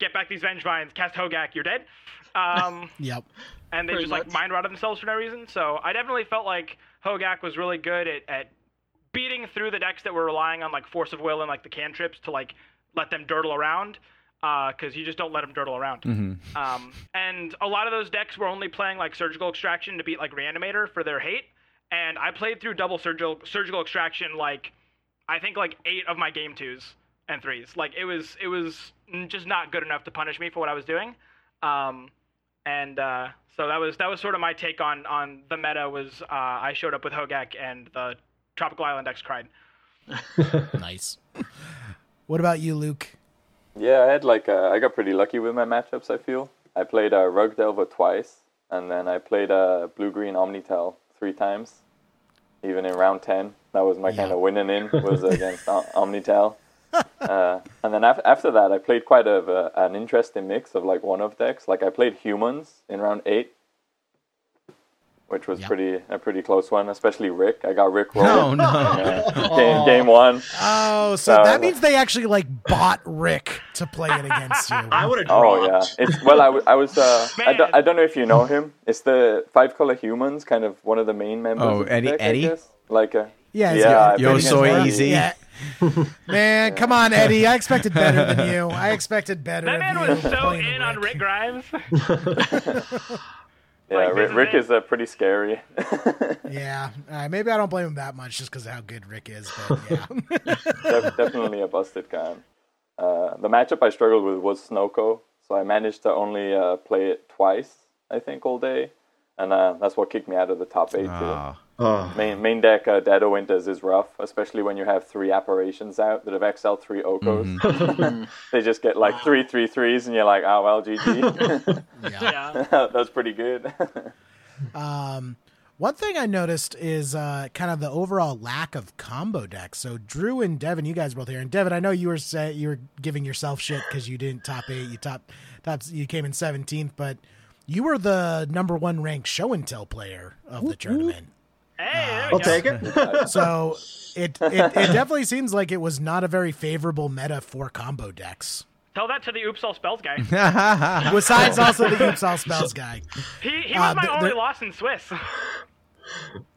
S4: get back these Vengevines, cast Hogaak, you're dead. Um,
S3: Yep.
S4: and they
S5: Pretty
S4: just like
S5: much.
S4: mind rotted themselves for no reason. So I definitely felt like Hogaak was really good at, at beating through the decks that were relying on like Force of Will and like the cantrips to like let them durdle around. Because you just don't let them durdle around. Um, and a lot of those decks were only playing like Surgical Extraction to beat like Reanimator for their hate. And I played through double surgical surgical extraction like I think like eight of my game twos and threes. Like it was it was just not good enough to punish me for what I was doing. Um, and uh, so that was that was sort of my take on on the meta. Was uh, I showed up with Hogaak and the Tropical Island X cried.
S3: Nice. What about you, Luke?
S7: Yeah, I had like uh, I got pretty lucky with my matchups. I feel I played uh, Rug Delver twice, and then I played uh, Blue Green Omni-Tell three times. Even in round ten, that was my kind of winning in was against Omni-Tell. Uh, and then af- after that, I played quite a, uh, an interesting mix of like one of decks. Like I played humans in round eight, which was
S3: Yeah.
S7: pretty a pretty close one. Especially Rick, I got Rick
S1: No,
S7: rolled.
S1: no.
S7: Uh, game, game one.
S3: Oh, so
S7: No,
S3: that means they actually like bought Rick to play it against you.
S6: I would have
S7: Oh yeah, it's well. I, w- I was. Uh, I don't. I don't know if you know him. It's the Five Color Humans, kind of one of the main members.
S1: Oh,
S7: of the
S1: Eddie-
S7: deck, I
S1: Eddie?
S7: guess. Like a.
S3: Yeah, it's
S7: Yeah,
S3: good.
S7: Yo
S3: so
S1: Soy. Easy.
S3: Yeah. Man, come on, Eddie. I expected better than you. I expected better.
S4: That man was so
S3: playing
S4: in on Rick Grimes.
S7: Yeah,
S4: Like,
S7: Rick,
S4: this is
S7: Rick uh, pretty scary.
S3: Yeah, All right, maybe I don't blame him that much just because of how good Rick is. But yeah,
S7: Def- definitely a busted con. Uh, the matchup I struggled with was Snoko, so I managed to only uh, play it twice, I think, all day, and uh, that's what kicked me out of the top eight. too.
S6: Oh.
S7: Main main deck uh, Dead of Winters is rough, especially when you have three apparitions out that have XL three Okos. they just get like three three threes, and you're like, oh well, GG.
S3: yeah.
S4: yeah.
S7: That's pretty good.
S3: Um, one thing I noticed is uh, kind of the overall lack of combo decks. So Drew and Devin, you guys both here, and Devin, I know you were say, you were giving yourself shit because you didn't top eight, you top top you came in seventeenth, but you were the number one ranked show and tell player of the tournament.
S4: Hey, there
S6: I'll
S4: go.
S6: take it.
S3: So it, it it definitely seems like it was not a very favorable meta for combo decks.
S4: Tell that to the Oops All Spells guy.
S3: Besides also the Oops All Spells guy.
S4: He, he
S3: Uh,
S4: was my
S3: th-
S4: only
S3: there-
S4: loss in Swiss.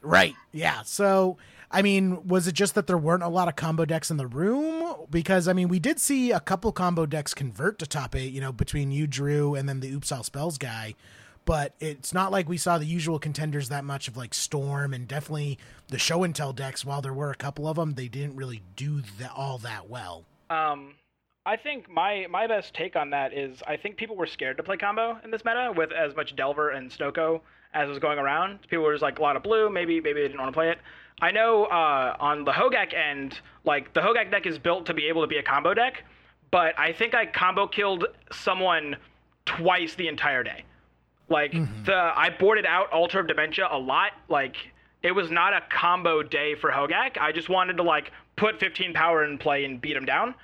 S3: Right. Yeah. So, I mean, was it just that there weren't a lot of combo decks in the room? Because, I mean, we did see a couple combo decks convert to top eight, you know, between you, Drew, and then the Oops All Spells guy. But it's not like we saw the usual contenders that much of like Storm and definitely the show and tell decks. While there were a couple of them, they didn't really do that all that well.
S4: Um, I think my my best take on that is I think people were scared to play combo in this meta with as much Delver and Snoko as was going around. People were just like a lot of blue, maybe maybe they didn't want to play it. I know uh, on the Hogaak end, like the Hogaak deck is built to be able to be a combo deck, but I think I combo killed someone twice the entire day. Like the I boarded out Altar of Dementia a lot. Like it was not a combo day for Hogaak. I just wanted to like put 15 power in play and beat him down.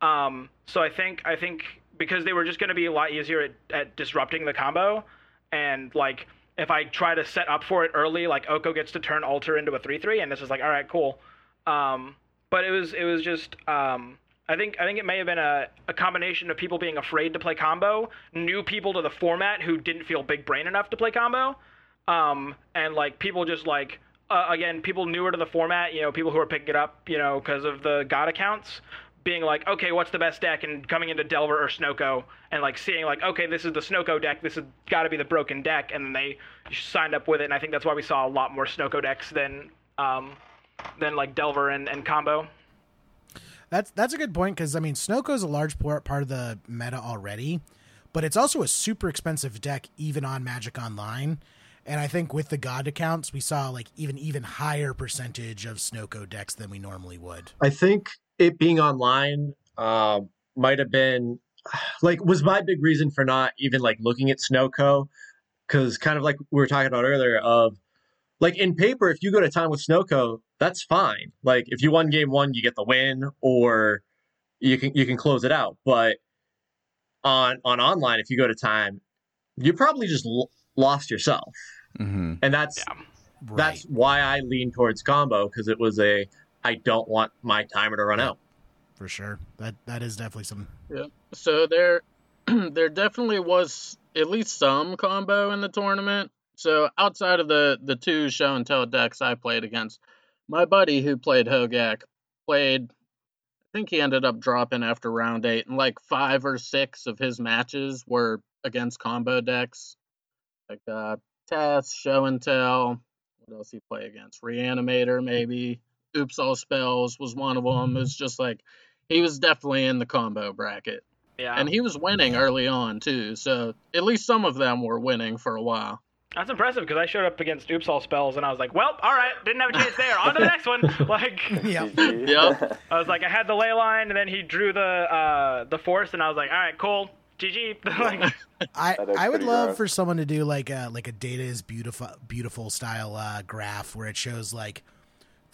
S4: Um, so I think I think because they were just going to be a lot easier at, at disrupting the combo, and like if I try to set up for it early, like Oko gets to turn Alter into a three three, and this is like all right, cool. Um, but it was it was just um, I think I think it may have been a, a combination of people being afraid to play combo, new people to the format who didn't feel big brain enough to play combo, um, and like people just like uh, again, people newer to the format, you know, people who are picking it up, you know, because of the God accounts, being like, okay, what's the best deck, and coming into Delver or Snoko, and like seeing like, okay, this is the Snoko deck, this has got to be the broken deck, and then they signed up with it, and I think that's why we saw a lot more Snoko decks than um, than like Delver and, and combo.
S3: That's that's a good point because I mean Snoko is a large part of the meta already, but it's also a super expensive deck even on Magic Online. And I think with the God accounts, we saw like even even higher percentage of Snoko decks than we normally would.
S6: I think it being online uh, might have been like was my big reason for not even like looking at Snoko because kind of like we were talking about earlier of like in paper if you go to time with Snoko that's fine like if you won game one you get the win or you can you can close it out but on on online if you go to time you probably just l- lost yourself
S1: Mm-hmm.
S6: and that's
S4: Yeah.
S3: Right.
S6: that's why I lean towards combo because it was a I don't want my timer to run out.
S3: for sure. That that is definitely some. Yeah.
S5: So there, there definitely was at least some combo in the tournament. So outside of the the two show and tell decks I played against, my buddy who played Hogaak played. I think he ended up dropping after round eight, and like five or six of his matches were against combo decks, like uh, Test, Show and Tell. What else he play against? Reanimator, maybe. Oops, all spells was one of them. It was just like he was definitely in the combo bracket.
S4: Yeah,
S5: And he was winning early on too, so at least some of them were winning for a while.
S4: That's impressive because I showed up against Oops All Spells, and I was like, well, all right, didn't have a chance there. On to the next one. Like,
S3: Yeah.
S7: GG.
S5: Yep.
S4: I was like, I had the Leyline, and then he drew the uh, the force, and I was like, all right, cool, GG. like,
S3: I I would love
S7: gross.
S3: for someone to do like a like a data is beautiful beautiful style uh, graph where it shows like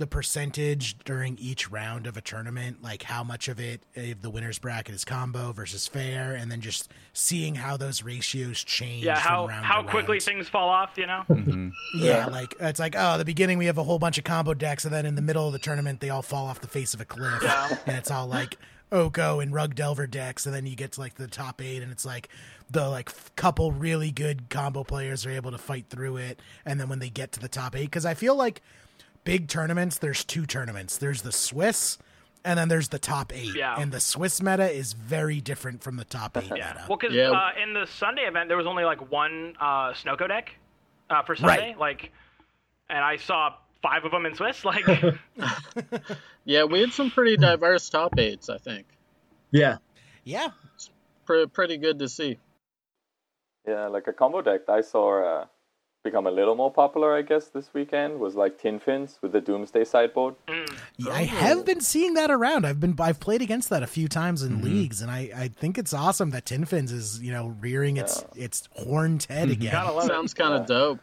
S3: the percentage during each round of a tournament, like how much of it if the winner's bracket is combo versus fair, and then just seeing how those ratios change.
S4: yeah,
S3: from
S4: how
S3: round
S4: how
S3: to
S4: quickly
S3: round.
S4: things fall off, you know? Mm-hmm.
S3: Yeah, like it's like oh, the beginning we have a whole bunch of combo decks, and then in the middle of the tournament they all fall off the face of a cliff,
S4: Yeah.
S3: and it's all like Oko and Rug Delver decks, and then you get to like the top eight, and it's like the like f- couple really good combo players are able to fight through it, and then when they get to the top eight, because I feel like big tournaments, there's two tournaments, there's the Swiss. And then there's the top eight,
S4: Yeah.
S3: and the Swiss meta is very different from the top eight
S4: Yeah.
S3: meta.
S4: Well, because
S5: Yeah.
S4: uh, in the Sunday event, there was only like one uh, Snoko deck uh, for Sunday.
S3: Right.
S4: Like, and I saw five of them in Swiss. Like,
S5: Yeah, we had some pretty diverse top eights, I think.
S6: Yeah.
S3: yeah,
S5: Pre- pretty good to see.
S7: Yeah, like a combo deck I saw uh, become a little more popular, I guess, this weekend was like Tin Fins with the Doomsday sideboard. Mm.
S3: Yeah, I have oh. been seeing that around. I've been I've played against that a few times in mm-hmm. leagues, and I, I think it's awesome that Tin Fins is you know rearing its its horned head mm-hmm. again.
S4: gotta love.
S5: Sounds kind of dope.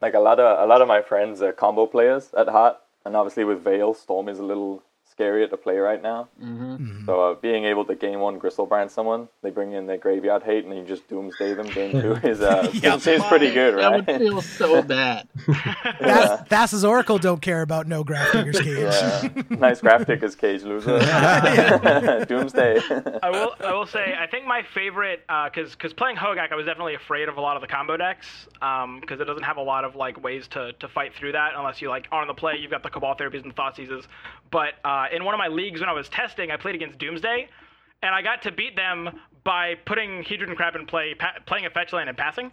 S7: Like a lot of a lot of my friends are combo players at heart, and obviously with Veil, Storm is a little scarier to play right now. Mm-hmm. So uh, being able to game one Griselbrand someone, they bring in their graveyard hate, and you just Doomsday them game two is uh,
S3: Yep.
S7: seems pretty good, right?
S5: That would feel so bad.
S3: Thas- Thassa's Oracle don't care about no Grafdigger's Cage.
S7: Yeah. nice Grafdigger's Cage loser. Doomsday.
S4: I will. I will say. I think my favorite, because because playing Hogaak, I was definitely afraid of a lot of the combo decks, because it doesn't have a lot of like ways to, to fight through that unless you like are on the play. You've got the Cabal therapies and Thoughtseizes. But uh, in one of my leagues when I was testing, I played against Doomsday, and I got to beat them by putting Hedron Crab in play, pa- playing a fetch land and passing.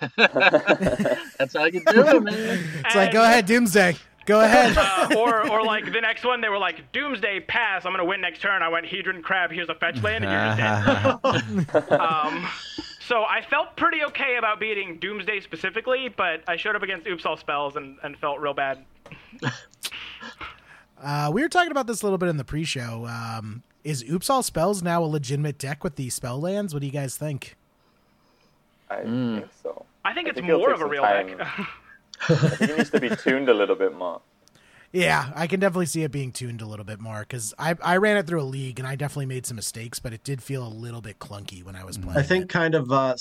S5: That's how you do it, man.
S3: It's like, go ahead, Doomsday. Go ahead.
S4: uh, or or like the next one, they were like Doomsday pass. I'm gonna win next turn. I went Hedron Crab. Here's a fetch land, and you're just dead. um, so I felt pretty okay about beating Doomsday specifically, but I showed up against Oops All Spells and, and felt real bad.
S3: Uh, we were talking about this a little bit in the pre-show. Um, is Oops All Spells now a legitimate deck with the spell lands? What do you guys think?
S7: I
S5: Mm.
S7: think so.
S4: I think
S7: I
S4: it's
S7: think
S4: more of a real
S7: time.
S4: deck.
S7: I think it needs to be tuned a little bit more.
S3: Yeah, I can definitely see it being tuned a little bit more because I I ran it through a league and I definitely made some mistakes, but it did feel a little bit clunky when I was playing.
S6: I think
S3: it.
S6: kind of uh,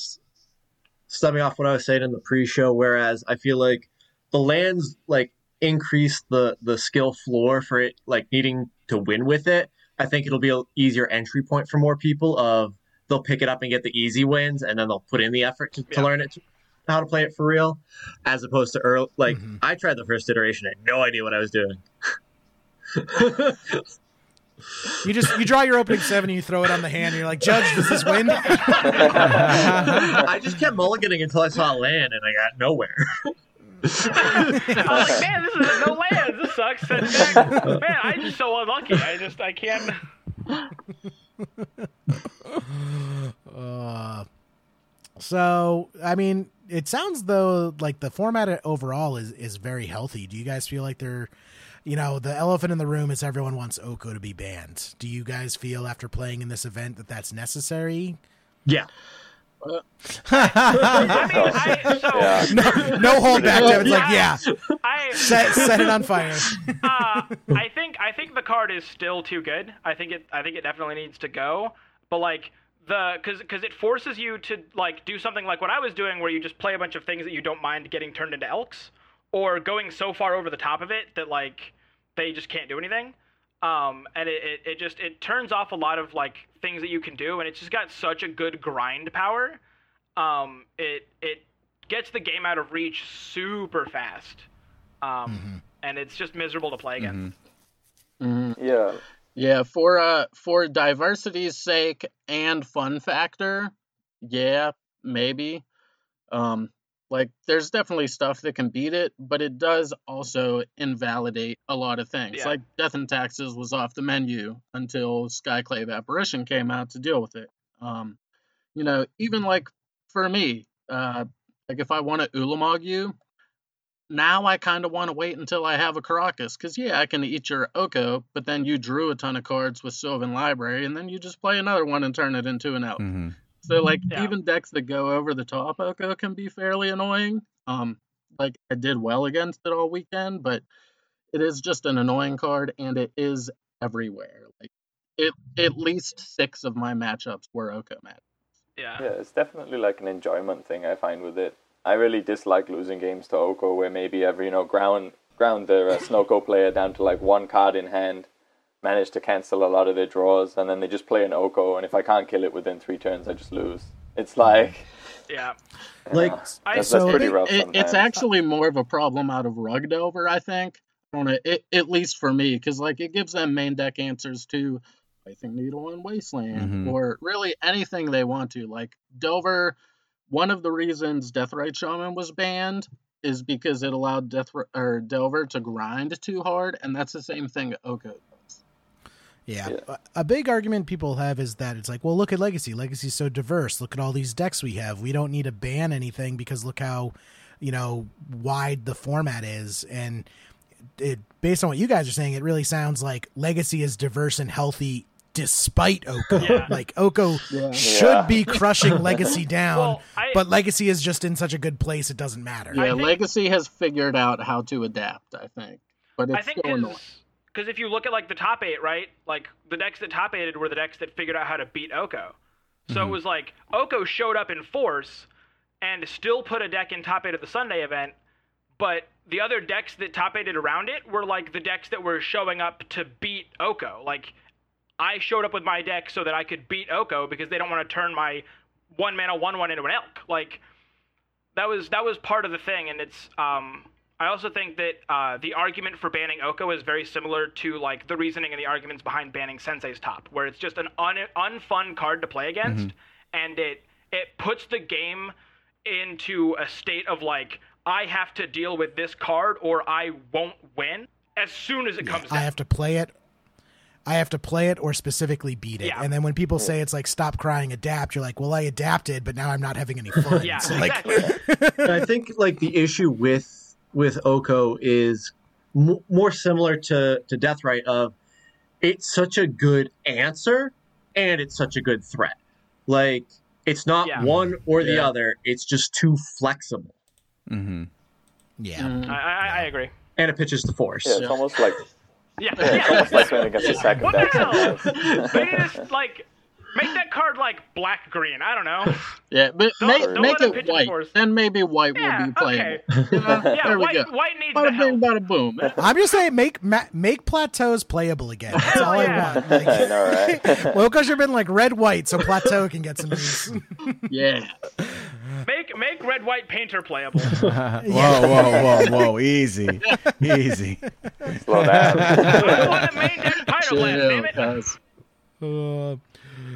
S6: stemming off what I was saying in the pre-show, whereas I feel like the lands like increase the the skill floor for it, like needing to win with it. I think it'll be an easier entry point for more people. Of they'll pick it up and get the easy wins, and then they'll put in the effort to, to
S4: Yeah.
S6: learn it how to play it for real, as opposed to early. Like mm-hmm. I tried the first iteration, I had no idea what I was doing.
S3: You just you draw your opening seven and you throw it on the hand. And you're like, Judge, does this win?
S6: I just kept mulliganing until I saw land, and I got nowhere.
S4: I was like, man, this is no lands. This sucks. And then, man, I'm just so unlucky. I just I can't.
S3: Uh, so I mean, it sounds though like the format overall is is very healthy. Do you guys feel like they're, you know, the elephant in the room is everyone wants Oko to be banned. Do you guys feel after playing in this event that that's necessary?
S6: yeah,
S4: I mean, I so
S7: Yeah.
S3: No, no hold back. Devin's like, yeah,
S4: I
S3: set set it on fire.
S4: uh, I think I think the card is still too good. I think it I think it definitely needs to go. But like the because because it forces you to like do something like what I was doing, where you just play a bunch of things that you don't mind getting turned into elks, or going so far over the top of it that like they just can't do anything. Um, and it, it, it just it turns off a lot of like things that you can do, and it's just got such a good grind power. Um, it it gets the game out of reach super fast. Um, and it's just miserable to play against.
S7: Yeah.
S5: Yeah, for uh for diversity's sake and fun factor, yeah, maybe. Um like there's definitely stuff that can beat it, but it does also invalidate a lot of things.
S4: Yeah.
S5: Like Death and Taxes was off the menu until Skyclave Apparition came out to deal with it. Um you know, even like for me, uh like if I want to Ulamog you, now I kind of want to wait until I have a Karakas, because yeah, I can eat your Oko, but then you drew a ton of cards with Sylvan Library, and then you just play another one and turn it into an elk.
S1: hmm
S5: So like
S4: Yeah.
S5: even decks that go over the top Oko can be fairly annoying. Um, like I did well against it all weekend, but it is just an annoying card, and it is everywhere. Like it, at least six of my matchups were Oko matchups.
S4: Yeah.
S7: Yeah, it's definitely like an enjoyment thing I find with it. I really dislike losing games to Oko where maybe every you know ground ground the uh, Snoko player down to like one card in hand, manage to cancel a lot of their draws, and then they just play an Oko, and if I can't kill it within three turns, I just lose. It's like
S4: Yeah.
S6: like
S4: I,
S7: that's,
S3: So
S7: that's pretty
S3: it-
S7: rough
S5: It, it's actually more of a problem out of Rug Delver, I think. I don't it, at least for me, because like it gives them main deck answers to I think Needle and Wasteland,
S1: Mhm.
S5: or really anything they want to. Like Delver, one of the reasons Deathrite Shaman was banned is because it allowed Death or Delver to grind too hard, and that's the same thing Oko does.
S3: Yeah.
S7: Yeah.
S3: A- A big argument people have is that it's like, well, look at Legacy. Legacy's so diverse. Look at all these decks we have. We don't need to ban anything because look how, you know, wide the format is. And it, based on what you guys are saying, it really sounds like Legacy is diverse and healthy despite Oko.
S4: Yeah.
S3: Like Oko
S5: Yeah.
S3: should
S7: Yeah.
S3: be crushing Legacy down,
S4: Well, I-
S3: but Legacy is just in such a good place it doesn't matter.
S5: Yeah,
S4: think-
S5: Legacy has figured out how to adapt, I think, but it's
S4: I think
S5: still annoying.
S4: Because if you look at like the top eight, right? Like the decks that top eighted were the decks that figured out how to beat Oko. So it was like Oko showed up in force and still put a deck in top eight of the Sunday event, but the other decks that top eighted around it were like the decks that were showing up to beat Oko. Like I showed up with my deck so that I could beat Oko because they don't want to turn my one mana one one into an elk. Like that was that was part of the thing, and it's um. I also think that uh, the argument for banning Oko is very similar to like the reasoning and the arguments behind banning Sensei's Top, where it's just an un- unfun card to play against, and it it puts the game into a state of like I have to deal with this card or I won't win as soon as it comes out.
S3: I
S4: down.
S3: have to play it. I have to play it or specifically beat it.
S4: Yeah.
S3: And then when people say it's like stop crying, adapt, you're like, well, I adapted, but now I'm not having any fun.
S4: yeah,
S3: So, like,
S4: exactly.
S6: I think like the issue with with Oko is m- more similar to to Deathrite of it's such a good answer and it's such a good threat. Like it's not
S4: Yeah.
S6: one or the
S5: Yeah.
S6: other. It's just too flexible,
S1: Mm-hmm.
S3: yeah.
S5: Mm.
S4: I, I, I agree.
S6: and it pitches the force.
S7: yeah, it's almost like
S4: Yeah,
S7: it's
S4: yeah.
S7: almost like playing against a second
S4: What the
S7: deck
S4: hell?
S7: sometimes.
S4: Just like make that card like black green. I don't know.
S5: Yeah, but
S4: Don't-
S5: make,
S4: don't
S5: make it white.
S4: for us.
S5: Then maybe white
S4: Yeah,
S5: will be playable.
S4: okay.
S5: You know?
S4: Yeah,
S5: there we
S4: white,
S5: go.
S4: white needs
S5: Bada
S4: the
S5: bing,
S4: help.
S5: bada boom.
S3: I'm just saying, make ma- make plateaus playable again. That's all
S4: yeah.
S3: I want. Like,
S7: I know, right?
S3: Woke should have been like red white, so plateau can get some use.
S5: Yeah.
S4: Make make red white painter playable.
S1: whoa, whoa, whoa, whoa! Easy, easy.
S7: Slow down.
S4: I want a main deck Pyroblast, damn it.
S3: Uh,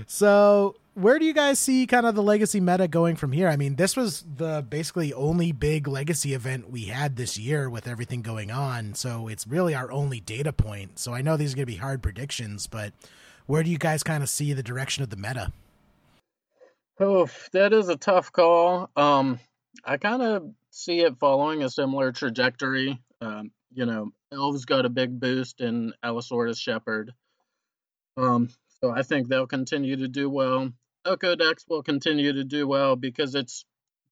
S3: so where do you guys see kind of the legacy meta going from here? I mean, this was the basically only big legacy event we had this year with everything going on, so it's really our only data point. So I know these are going to be hard predictions, but where do you guys kind of see the direction of the meta?
S5: Oh, that is a tough call. Um, I kind of see it following a similar trajectory. Um, you know, Elves got a big boost in Allosaurus Shepherd. Um, so I think they'll continue to do well. Oko decks will continue to do well because it's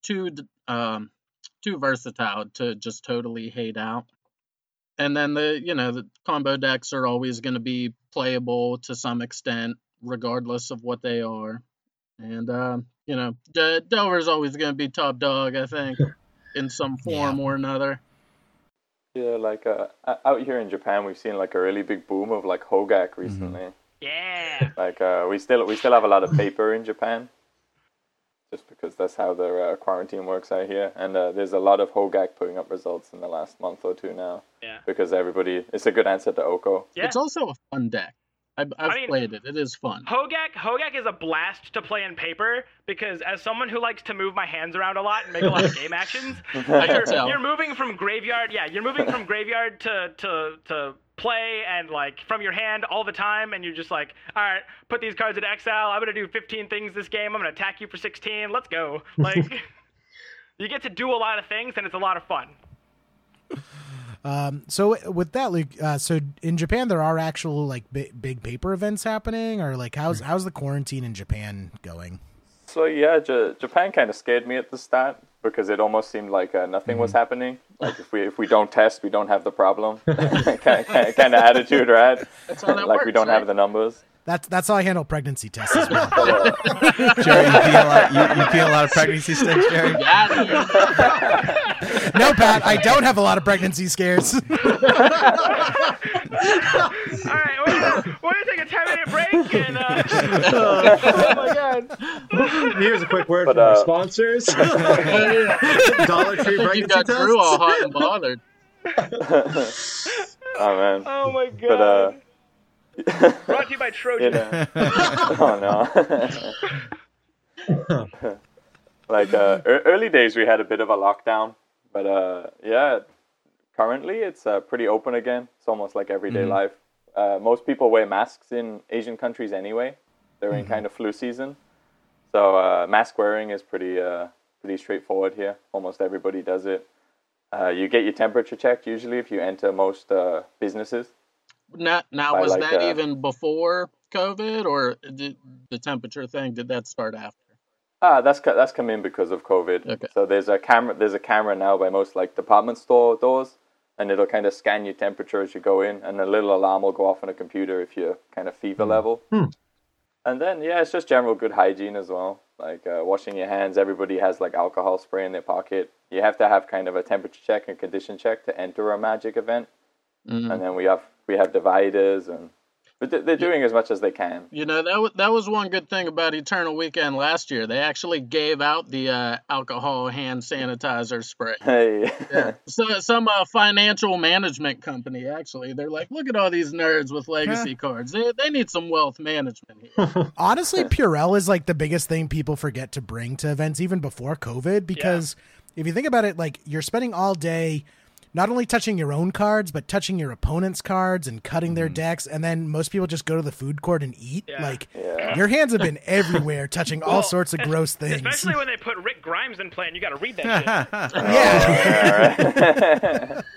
S5: too um, too versatile to just totally hate out. And then the you know the combo decks are always going to be playable to some extent, regardless of what they are. And um, you know, D- Delver's always going to be top dog, I think, in some form or another.
S7: Yeah, like uh, out here in Japan, we've seen like a really big boom of like Hogaak recently.
S4: Yeah.
S7: Like uh, we still we still have a lot of paper in Japan, just because that's how their uh, quarantine works out here. And uh, there's a lot of Hogaak putting up results in the last month or two now.
S4: Yeah.
S7: Because everybody, it's a good answer to Oko.
S4: Yeah.
S5: It's also a fun deck. I've, I've
S4: I mean-
S5: played it. It is fun.
S4: Hogaak Hogaak is a blast to play in paper because as someone who likes to move my hands around a lot and make a lot of game actions, you're, you're moving from graveyard. Yeah, you're moving from graveyard to to to play and like from your hand all the time, and you're just like, all right, put these cards in exile. I'm gonna do 15 things this game. I'm gonna attack you for 16. Let's go. Like, you get to do a lot of things, and it's a lot of fun.
S3: Um, so with that, Luke, uh, so in Japan there are actual like bi- big paper events happening, or like how's how's the quarantine in Japan going?
S7: So yeah, J- Japan kind of scared me at the start because it almost seemed like uh, nothing was happening. Like if we if we don't test, we don't have the problem. kind, kind, kind of attitude, right?
S5: That's how that
S7: like we don't
S5: right?
S7: have the numbers.
S3: That's that's how I handle pregnancy tests as well.
S1: Jerry, you peel, a lot, you, you peel a lot of pregnancy sticks, Jerry.
S3: no, Pat, I don't have a lot of pregnancy scares.
S4: All right, we're gonna, we're gonna take a 10 minute break and. Uh, oh my god.
S6: Here's a quick word
S7: But,
S6: from our
S7: uh,
S6: sponsors. Dollar Tree pregnancy
S5: you
S6: pregnancy
S5: got Drew all hot and bothered.
S7: Oh man.
S4: Oh my god.
S7: But uh,
S4: Brought to you by Trojan.
S7: you know, oh no. like uh, ear- early days, we had a bit of a lockdown, but uh, yeah, currently it's uh, pretty open again. It's almost like everyday life. Uh, most people wear masks in Asian countries anyway. They're in kind of flu season, so uh, mask wearing is pretty uh, pretty straightforward here. Almost everybody does it. Uh, you get your temperature checked usually if you enter most uh, businesses.
S5: Now, now was
S7: like,
S5: that
S7: uh,
S5: even before COVID, or did the temperature thing? Did that start after?
S7: Ah, that's that's come in because of COVID.
S5: Okay.
S7: So there's a camera. There's a camera now by most like department store doors, and it'll kind of scan your temperature as you go in, and a little alarm will go off on a computer if you're kind of fever level. Hmm. And then yeah, it's just general good hygiene as well, like uh, washing your hands. Everybody has like alcohol spray in their pocket. You have to have kind of a temperature check and condition check to enter a magic event,
S5: Mhm.
S7: and then we have we have dividers and. But they- they're doing as much as they can.
S5: You know that was, that was one good thing about Eternal Weekend last year. They actually gave out the uh, alcohol hand sanitizer spray.
S7: Hey.
S5: So some uh, financial management company actually, they're like, look at all these nerds with legacy cards. They they need some wealth management here.
S3: Honestly, Purell is like the biggest thing people forget to bring to events even before COVID because if you think about it, like you're spending all day not only touching your own cards, but touching your opponent's cards and cutting their mm-hmm. decks, and then most people just go to the food court and eat.
S4: Yeah.
S3: Like
S7: Yeah.
S3: your hands have been everywhere, touching all sorts of
S4: es-
S3: gross things.
S4: Especially when they put Rick Grimes in play and you gotta read that shit.
S7: Oh, yeah.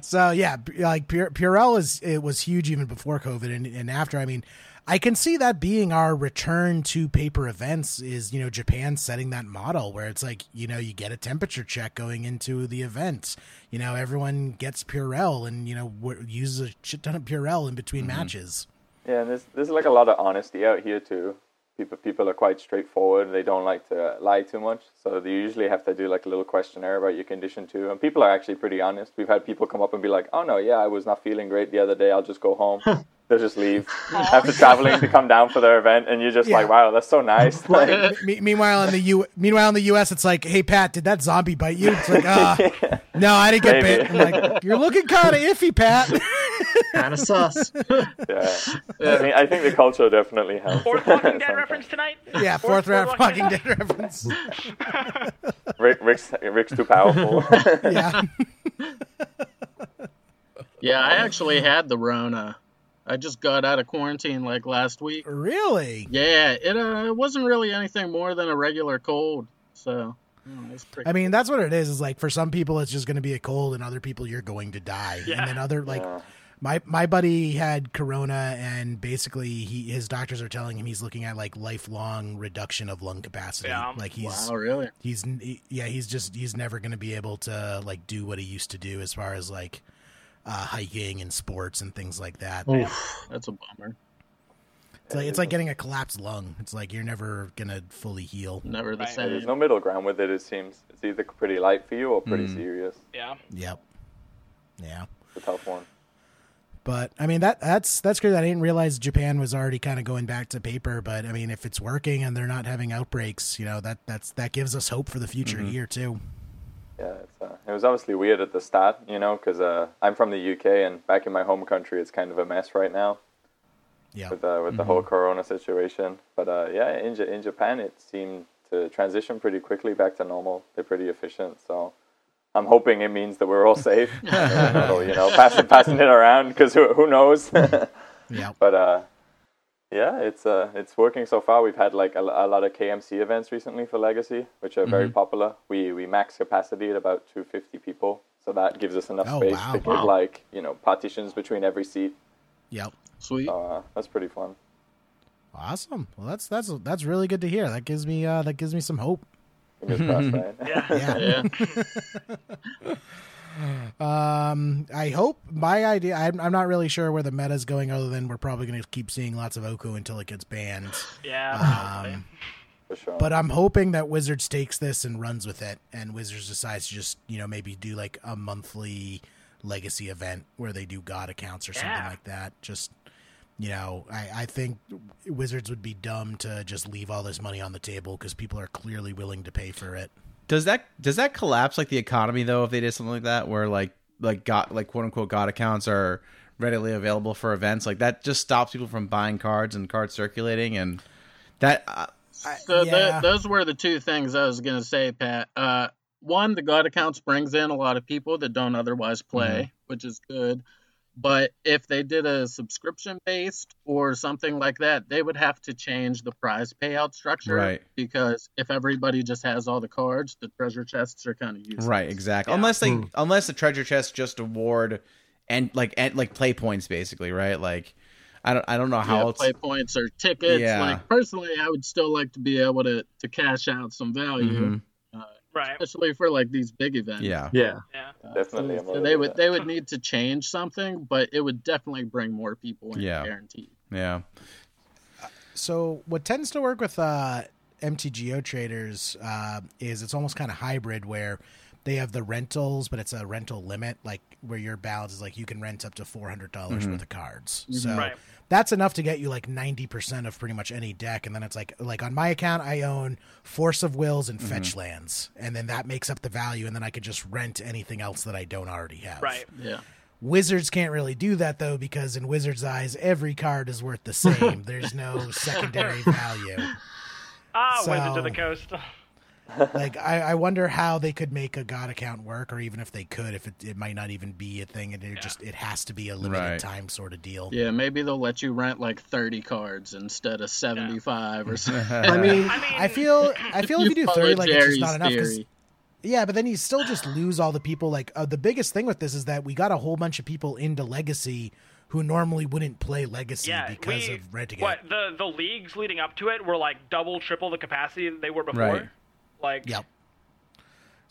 S3: So yeah, like Pure, Purell is it was huge even before COVID and, and after. I mean, I can see that being our return to paper events is you know Japan setting that model where it's like you know you get a temperature check going into the event. You know everyone gets Purell and you know w- uses a shit ton of Purell in between mm-hmm. matches.
S7: Yeah, and there's there's like a lot of honesty out here too. people people are quite straightforward. They don't like to lie too much, so they usually have to do like a little questionnaire about your condition too. And people are actually pretty honest. We've had people come up and be like, "Oh no, yeah, I was not feeling great the other day. I'll just go home." They'll just leave after traveling to come down for their event, and you're just
S3: Yeah.
S7: like, "Wow, that's so nice." Like,
S3: Me- meanwhile, in the U, meanwhile in the U.S., it's like, "Hey Pat, did that zombie bite you?" It's like, "Ah, no, I didn't get
S7: Maybe.
S3: bit." I'm like, "You're looking kind of iffy, Pat."
S6: Kind of sus.
S7: yeah. I, think, I think the culture definitely helps.
S4: Fourth Walking Dead reference tonight.
S3: yeah, fourth round
S4: fourth
S3: fucking
S4: Walking
S3: dead reference.
S7: Rick, Rick's, Rick's too powerful.
S3: Yeah,
S5: Yeah, I actually had the Rona. I just got out of quarantine like last week.
S3: really.
S5: Yeah, it uh, it wasn't really anything more than a regular cold. So, mm, it's pretty.
S3: I mean, that's what it is. Is like for some people, it's just going to be a cold, and other people, you're going to die.
S4: Yeah.
S3: And then other like
S7: Yeah.
S3: my my buddy had corona, and basically he his doctors are telling him he's looking at like lifelong reduction of lung capacity.
S4: Yeah.
S3: Like he's
S5: wow, really?
S3: he's he- yeah he's just he's never going to be able to like do what he used to do as far as like uh, hiking and sports and things like that.
S6: Oof.
S5: That's a bummer.
S3: It's like it's like getting a collapsed lung. It's like you're never gonna fully heal.
S5: Never the
S4: Right.
S7: Yeah, there's no middle ground with it. It seems it's either pretty light for you or pretty
S3: Mm.
S7: serious.
S4: Yeah.
S3: Yep. Yeah.
S7: It's a tough one.
S3: But I mean that that's that's good. I didn't realize Japan was already kind of going back to paper. But I mean, if it's working and they're not having outbreaks, you know that that's that gives us hope for the future here too.
S7: Yeah, it's, uh, it was obviously weird at the start, you know, because uh, I'm from the UK and back in my home country, it's kind of a mess right now
S3: Yeah.
S7: with uh, with the whole Corona situation. But uh, yeah, in Ja- in Japan, it seemed to transition pretty quickly back to normal. They're pretty efficient, so I'm hoping it means that we're all safe. you know, passing passing it around because who who knows.
S3: Yeah.
S7: But uh, yeah, it's uh, it's working so far. We've had like a, a lot of KMC events recently for Legacy, which are very popular. We we max capacity at about 250 people, so that gives us enough
S3: Oh,
S7: space
S3: wow.
S7: to give
S5: Wow.
S7: like you know partitions between every seat.
S3: Yep.
S5: Sweet.
S7: Uh, that's pretty fun.
S3: Awesome. Well, that's that's that's really good to hear. That gives me uh that gives me some hope.
S7: Fingers crossed, right?
S4: Yeah.
S3: Yeah.
S5: Yeah.
S3: Um, I hope my idea. I'm, I'm not really sure where the meta is going, other than we're probably going to keep seeing lots of Oko until it gets banned.
S4: Yeah.
S3: Um,
S7: For sure.
S3: but I'm hoping that Wizards takes this and runs with it, and Wizards decides to just you know maybe do like a monthly legacy event where they do God accounts or something like that. Just you know, I, I think Wizards would be dumb to just leave all this money on the table because people are clearly willing to pay for it.
S1: Does that does that collapse like the economy though if they did something like that where like like got like quote unquote god accounts are readily available for events like that just stops people from buying cards and cards circulating and that uh,
S5: So
S3: yeah.
S5: those were the two things I was going to say, Pat. Uh, one, the God accounts brings in a lot of people that don't otherwise play, which is good. But if they did a subscription based or something like that, they would have to change the prize payout structure.
S1: Right.
S5: Because if everybody just has all the cards, the treasure chests are kind of useless.
S1: right exactly
S4: Yeah.
S1: unless they unless the treasure chest just award and like and like play points basically right like I don't I don't know how
S5: Yeah,
S1: else
S5: play points or tickets.
S1: Yeah.
S5: Like personally, I would still like to be able to to cash out some value,
S1: Mhm.
S4: Right.
S5: especially for like these big events.
S1: yeah
S6: Yeah.
S4: Yeah.
S7: Definitely. I'm
S5: So they would
S7: that.
S5: they would need to change something, but it would definitely bring more people in,
S1: Yeah.
S5: guaranteed.
S1: yeah
S3: So what tends to work with uh, MTGO traders uh, is it's almost kind of hybrid where they have the rentals, but it's a rental limit, like where your balance is like you can rent up to four hundred dollars worth of cards. So
S4: Right.
S3: That's enough to get you like ninety percent of pretty much any deck, and then it's like like on my account I own Force of Wills and Fetch Lands, and then that makes up the value, and then I could just rent anything else that I don't already have.
S4: Right.
S5: Yeah.
S3: Wizards can't really do that though because in Wizards' eyes, every card is worth the same. There's no secondary value.
S4: Ah,
S3: So-
S4: Wizards of the Coast.
S3: Like I, I wonder how they could make a God account work, or even if they could, if it, it might not even be a thing, and it just it has to be a limited
S1: Right.
S3: time sort of deal.
S5: Yeah, maybe they'll let you rent like 30 cards instead of 75 or something.
S6: I mean,
S4: I mean,
S3: I feel I feel if you do thirty, like it's just not enough. 'cause-
S5: theory.
S3: yeah, but then you still just lose all the people. Like uh, the biggest thing with this is that we got a whole bunch of people into Legacy who normally wouldn't play Legacy
S4: yeah,
S3: because
S4: we,
S3: of renting
S4: what
S3: it.
S4: the the leagues leading up to it were like double, triple the capacity that they were before.
S1: Right.
S4: Like,
S3: Yep.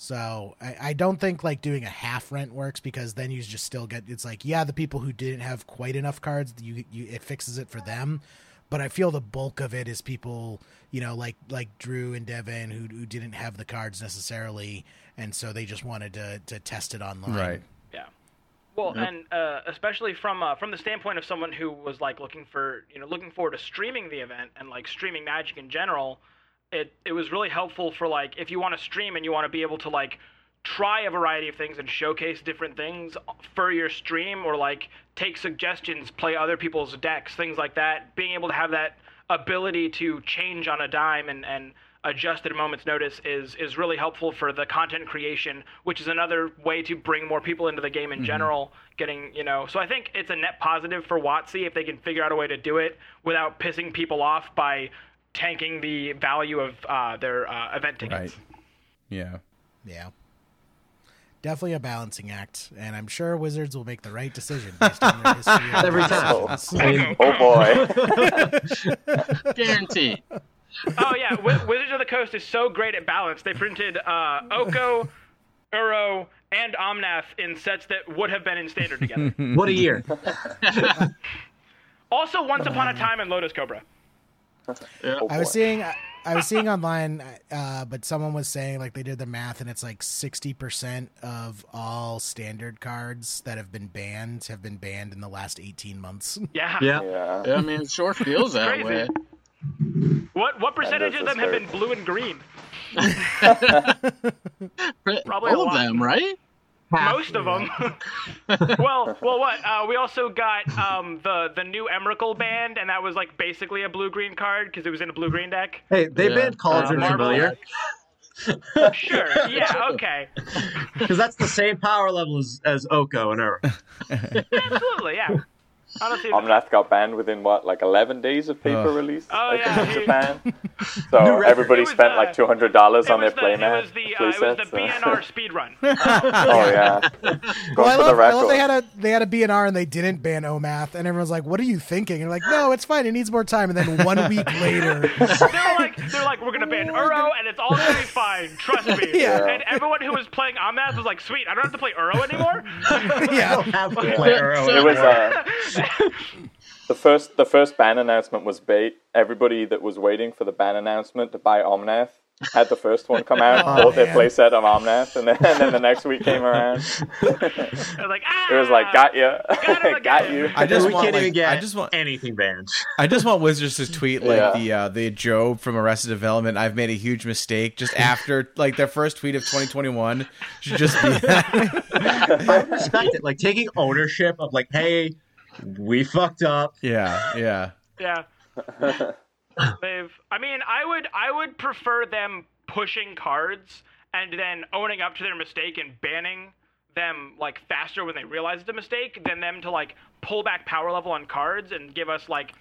S3: So I, I don't think like doing a half rent works because then you just still get it's like yeah the people who didn't have quite enough cards you, you it fixes it for them, but I feel the bulk of it is people, you know, like like Drew and Devin who who didn't have the cards necessarily, and so they just wanted to to test it online.
S1: Right.
S4: Yeah. Well, and uh, especially from uh, from the standpoint of someone who was like looking for you know looking forward to streaming the event and like streaming Magic in general, it it was really helpful for like if you want to stream and you want to be able to like try a variety of things and showcase different things for your stream or like take suggestions, play other people's decks, things like that. Being able to have that ability to change on a dime and and adjust at a moment's notice is is really helpful for the content creation, which is another way to bring more people into the game in mm-hmm. general. Getting you know, so I think it's a net positive for WotC if they can figure out a way to do it without pissing people off by tanking the value of uh, their uh, event tickets.
S1: Right. Yeah.
S3: Yeah. Definitely a balancing act, and I'm sure Wizards will make the right decision based on their history.
S6: Every time.
S3: decisions.
S6: I mean,
S7: Oh boy.
S5: Guaranteed.
S4: Oh yeah, Wi- Wizards of the Coast is so great at balance. They printed uh, Oko, Uro, and Omnath in sets that would have been in standard together.
S6: what a year.
S4: also, Once Upon a Time and Lotus Cobra.
S7: Oh,
S3: I was seeing, I was seeing online, uh, but someone was saying like they did the math, and it's like sixty percent of all standard cards that have been banned have been banned in the last eighteen months.
S4: Yeah.
S6: Yeah.
S7: Yeah.
S5: Yeah, I mean, it sure feels that
S4: Crazy.
S5: way.
S4: What what percentage of them have been blue and green?
S5: Pr-
S4: Probably a
S5: All of them, right?
S4: Most of them. well, well, what? Uh, we also got um, the the new Emrakul band, and that was like basically a blue green card because it was in a blue green deck.
S6: Hey, they
S5: Yeah.
S6: banned Cauldron
S4: Uh,
S6: Familiar
S4: Sure. Yeah. Okay.
S6: because that's the same power level as, as Oko and Ur.
S4: Absolutely. Yeah. Honestly.
S7: Omnath got banned within what, like 11 days of paper
S1: Ugh.
S7: release?
S4: Oh,
S7: I
S4: yeah,
S7: in
S4: he-
S7: Japan. So everybody spent
S4: uh,
S7: like $200 on their
S4: was the,
S7: playmat.
S4: it was the uh, it was the BNR speed run.
S7: oh, yeah. Go
S3: Well, I
S7: for the
S3: love, I love they had a they had a BNR and they didn't ban Omnath, and everyone's like, "What are you thinking?" And they're like, "No, it's fine. It needs more time." And then one week later,
S4: They're like, they're like, we're gonna ban Uro, and it's all gonna be fine. Trust me.
S3: Yeah.
S4: And everyone who was playing Omnath was like, sweet, I don't have to play Uro anymore.
S3: yeah,
S6: Have to play Uro
S7: it was
S6: anymore.
S7: uh, the first the first ban announcement was bait. Everybody that was waiting for the ban announcement to buy Omnath had the first one come out,
S3: Oh,
S7: bought their
S3: man.
S7: playset of Omnath, and then, and then the next week came around.
S4: Was like, ah.
S7: It was like, got you,
S4: him
S7: got you.
S1: I just
S6: we
S1: want,
S6: can't
S1: like,
S6: even get
S1: I just want
S6: anything banned.
S1: I just want Wizards to tweet like
S7: Yeah.
S1: the uh, the GOB from Arrested Development. I've made a huge mistake. Just after like their first tweet of 2021 should just be
S6: I respect it. Like taking ownership of like, hey, we fucked up.
S1: yeah, yeah.
S4: Yeah. They've. I mean, I would. I would prefer them pushing cards and then owning up to their mistake and banning them like faster when they realize the mistake than them to like pull back power level on cards and give us like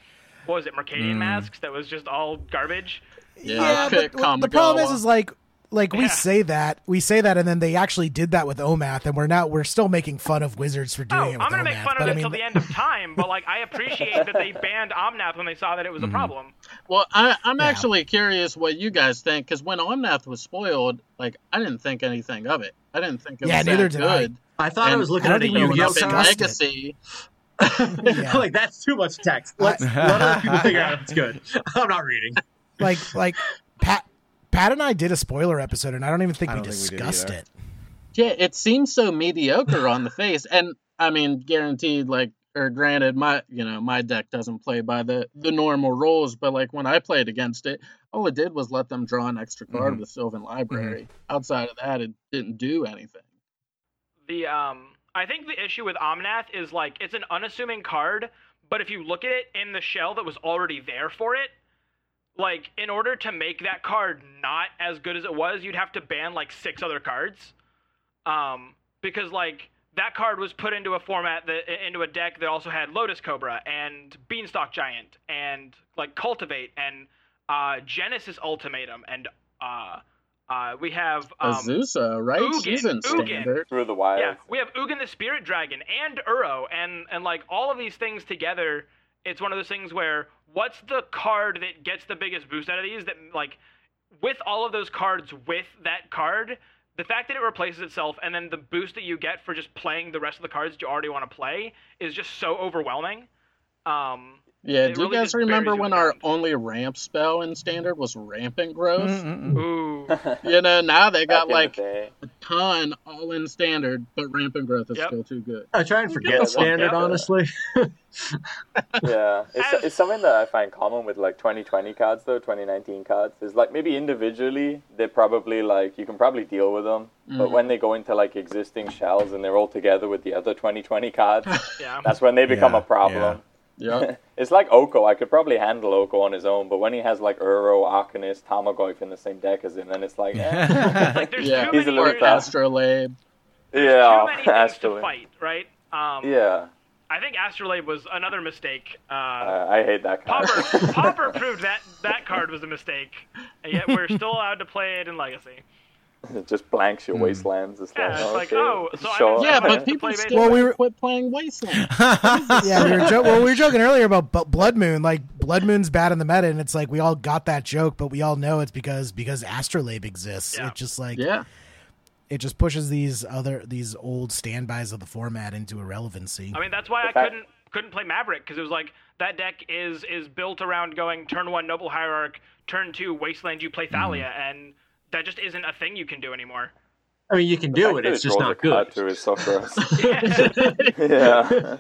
S4: what was it Mercadian hmm. Masques that was just all garbage.
S3: yeah.
S5: pick
S3: But the problem is, is like, like we
S4: Yeah.
S3: say that we say that, and then they actually did that with Omnath, and we're now we're still making fun of Wizards for doing
S4: Oh,
S3: it with
S4: I'm gonna
S3: Omnath.
S4: make fun
S3: but
S4: of
S3: I
S4: it
S3: mean,
S4: till the end of time, but like I appreciate that they banned Omnath when they saw that it was a mm-hmm. problem.
S5: Well, I, I'm
S3: Yeah.
S5: actually curious what you guys think because when Omnath was spoiled, like I didn't think anything of it. I didn't think it
S3: Yeah,
S5: was
S3: neither
S5: that
S3: did I.
S5: good.
S6: I thought I was looking
S3: I
S6: at
S3: don't
S6: a
S3: think we
S6: Yu-Gi-Oh!
S3: were
S5: Up in
S3: discussed it.
S5: Legacy.
S3: Yeah.
S6: like that's too much text. Let's let other people figure out if it's good. I'm not reading.
S3: like like Pat Pat and I did a spoiler episode, and I don't even think
S1: I
S3: we
S1: don't think we did
S3: discussed
S1: either.
S3: it.
S5: Yeah, it seems so mediocre on the face, and I mean, guaranteed, like, or granted, my you know my deck doesn't play by the the normal rules, but like when I played against it, all it did was let them draw an extra card
S1: Mhm.
S5: with Sylvan Library. Outside of that, it didn't do anything.
S4: the um I think the issue with Omnath is like it's an unassuming card, but if you look at it in the shell that was already there for it, like in order to make that card not as good as it was, you'd have to ban like six other cards. Um because like that card was put into a format that into a deck that also had Lotus Cobra and Beanstalk Giant and like Cultivate and uh Genesis Ultimatum and uh uh we have um,
S5: Azusa, right?
S4: Ugin,
S5: She's in
S4: Ugin.
S5: standard.
S7: Through the wild.
S4: yeah, we have Ugin the Spirit Dragon and Uro, and and like all of these things together, it's one of those things where what's the card that gets the biggest boost out of these? That like with all of those cards with that card, the fact that it replaces itself and then the boost that you get for just playing the rest of the cards you already want to play is just so overwhelming. Um,
S5: Yeah,
S4: It
S5: do you guys remember when our
S4: ground.
S5: only ramp spell in standard was rampant growth?
S1: Mm-mm-mm.
S4: ooh,
S5: You know, now they got
S7: in the
S5: like a ton all in standard, but rampant growth is
S4: Yep.
S5: still too good.
S6: I try and forget
S7: that's-
S6: standard, honestly.
S7: Yeah, it's, it's something that I find common with like 2020 cards though, 2019 cards is like maybe individually they're probably like you can probably deal with them, but mm-hmm. when they go into like existing shells and they're all together with the other 2020 cards,
S4: yeah.
S7: that's when they become
S1: Yeah,
S7: a problem.
S5: Yeah.
S7: It's like Oko. I could probably handle Oko on his own, but when he has like Uro, Arcanist, Tarmogoyf in the same deck as him, then it's like, eh.
S4: Like there's
S5: yeah.
S4: too
S7: He's a
S4: many,
S7: little
S4: there's
S7: tough.
S5: Astrolabe.
S4: too
S7: yeah,
S4: many things to fight, right? Um,
S7: yeah.
S4: I think Astrolabe was another mistake. Uh,
S7: Uh, I hate that card.
S4: Pauper, Pauper proved that that card was a mistake, and yet we're still allowed to play it in Legacy.
S7: it just blanks your hmm. wastelands. It's
S4: Yeah, oh,
S7: like,
S4: it's like,
S7: okay,
S4: oh, so I
S7: sure.
S4: don't-
S5: Yeah, but people still.
S3: Well, we were-
S5: quit playing Wasteland.
S3: yeah, we were, jo- well, we were joking earlier about Bu- Blood Moon. Like Blood Moon's bad in the meta, and it's like we all got that joke, but we all know it's because because Astrolabe exists.
S4: Yeah.
S3: It just like
S5: yeah.
S3: it just pushes these other these old standbys of the format into irrelevancy.
S4: I mean, that's why I couldn't couldn't play Maverick because it was like that deck is is built around going turn one Noble Hierarch, turn two Wasteland, you play Thalia, mm-hmm. and that just isn't a thing you can do anymore.
S6: I mean, you can do it. It's just not good.
S7: Too is so gross. yeah.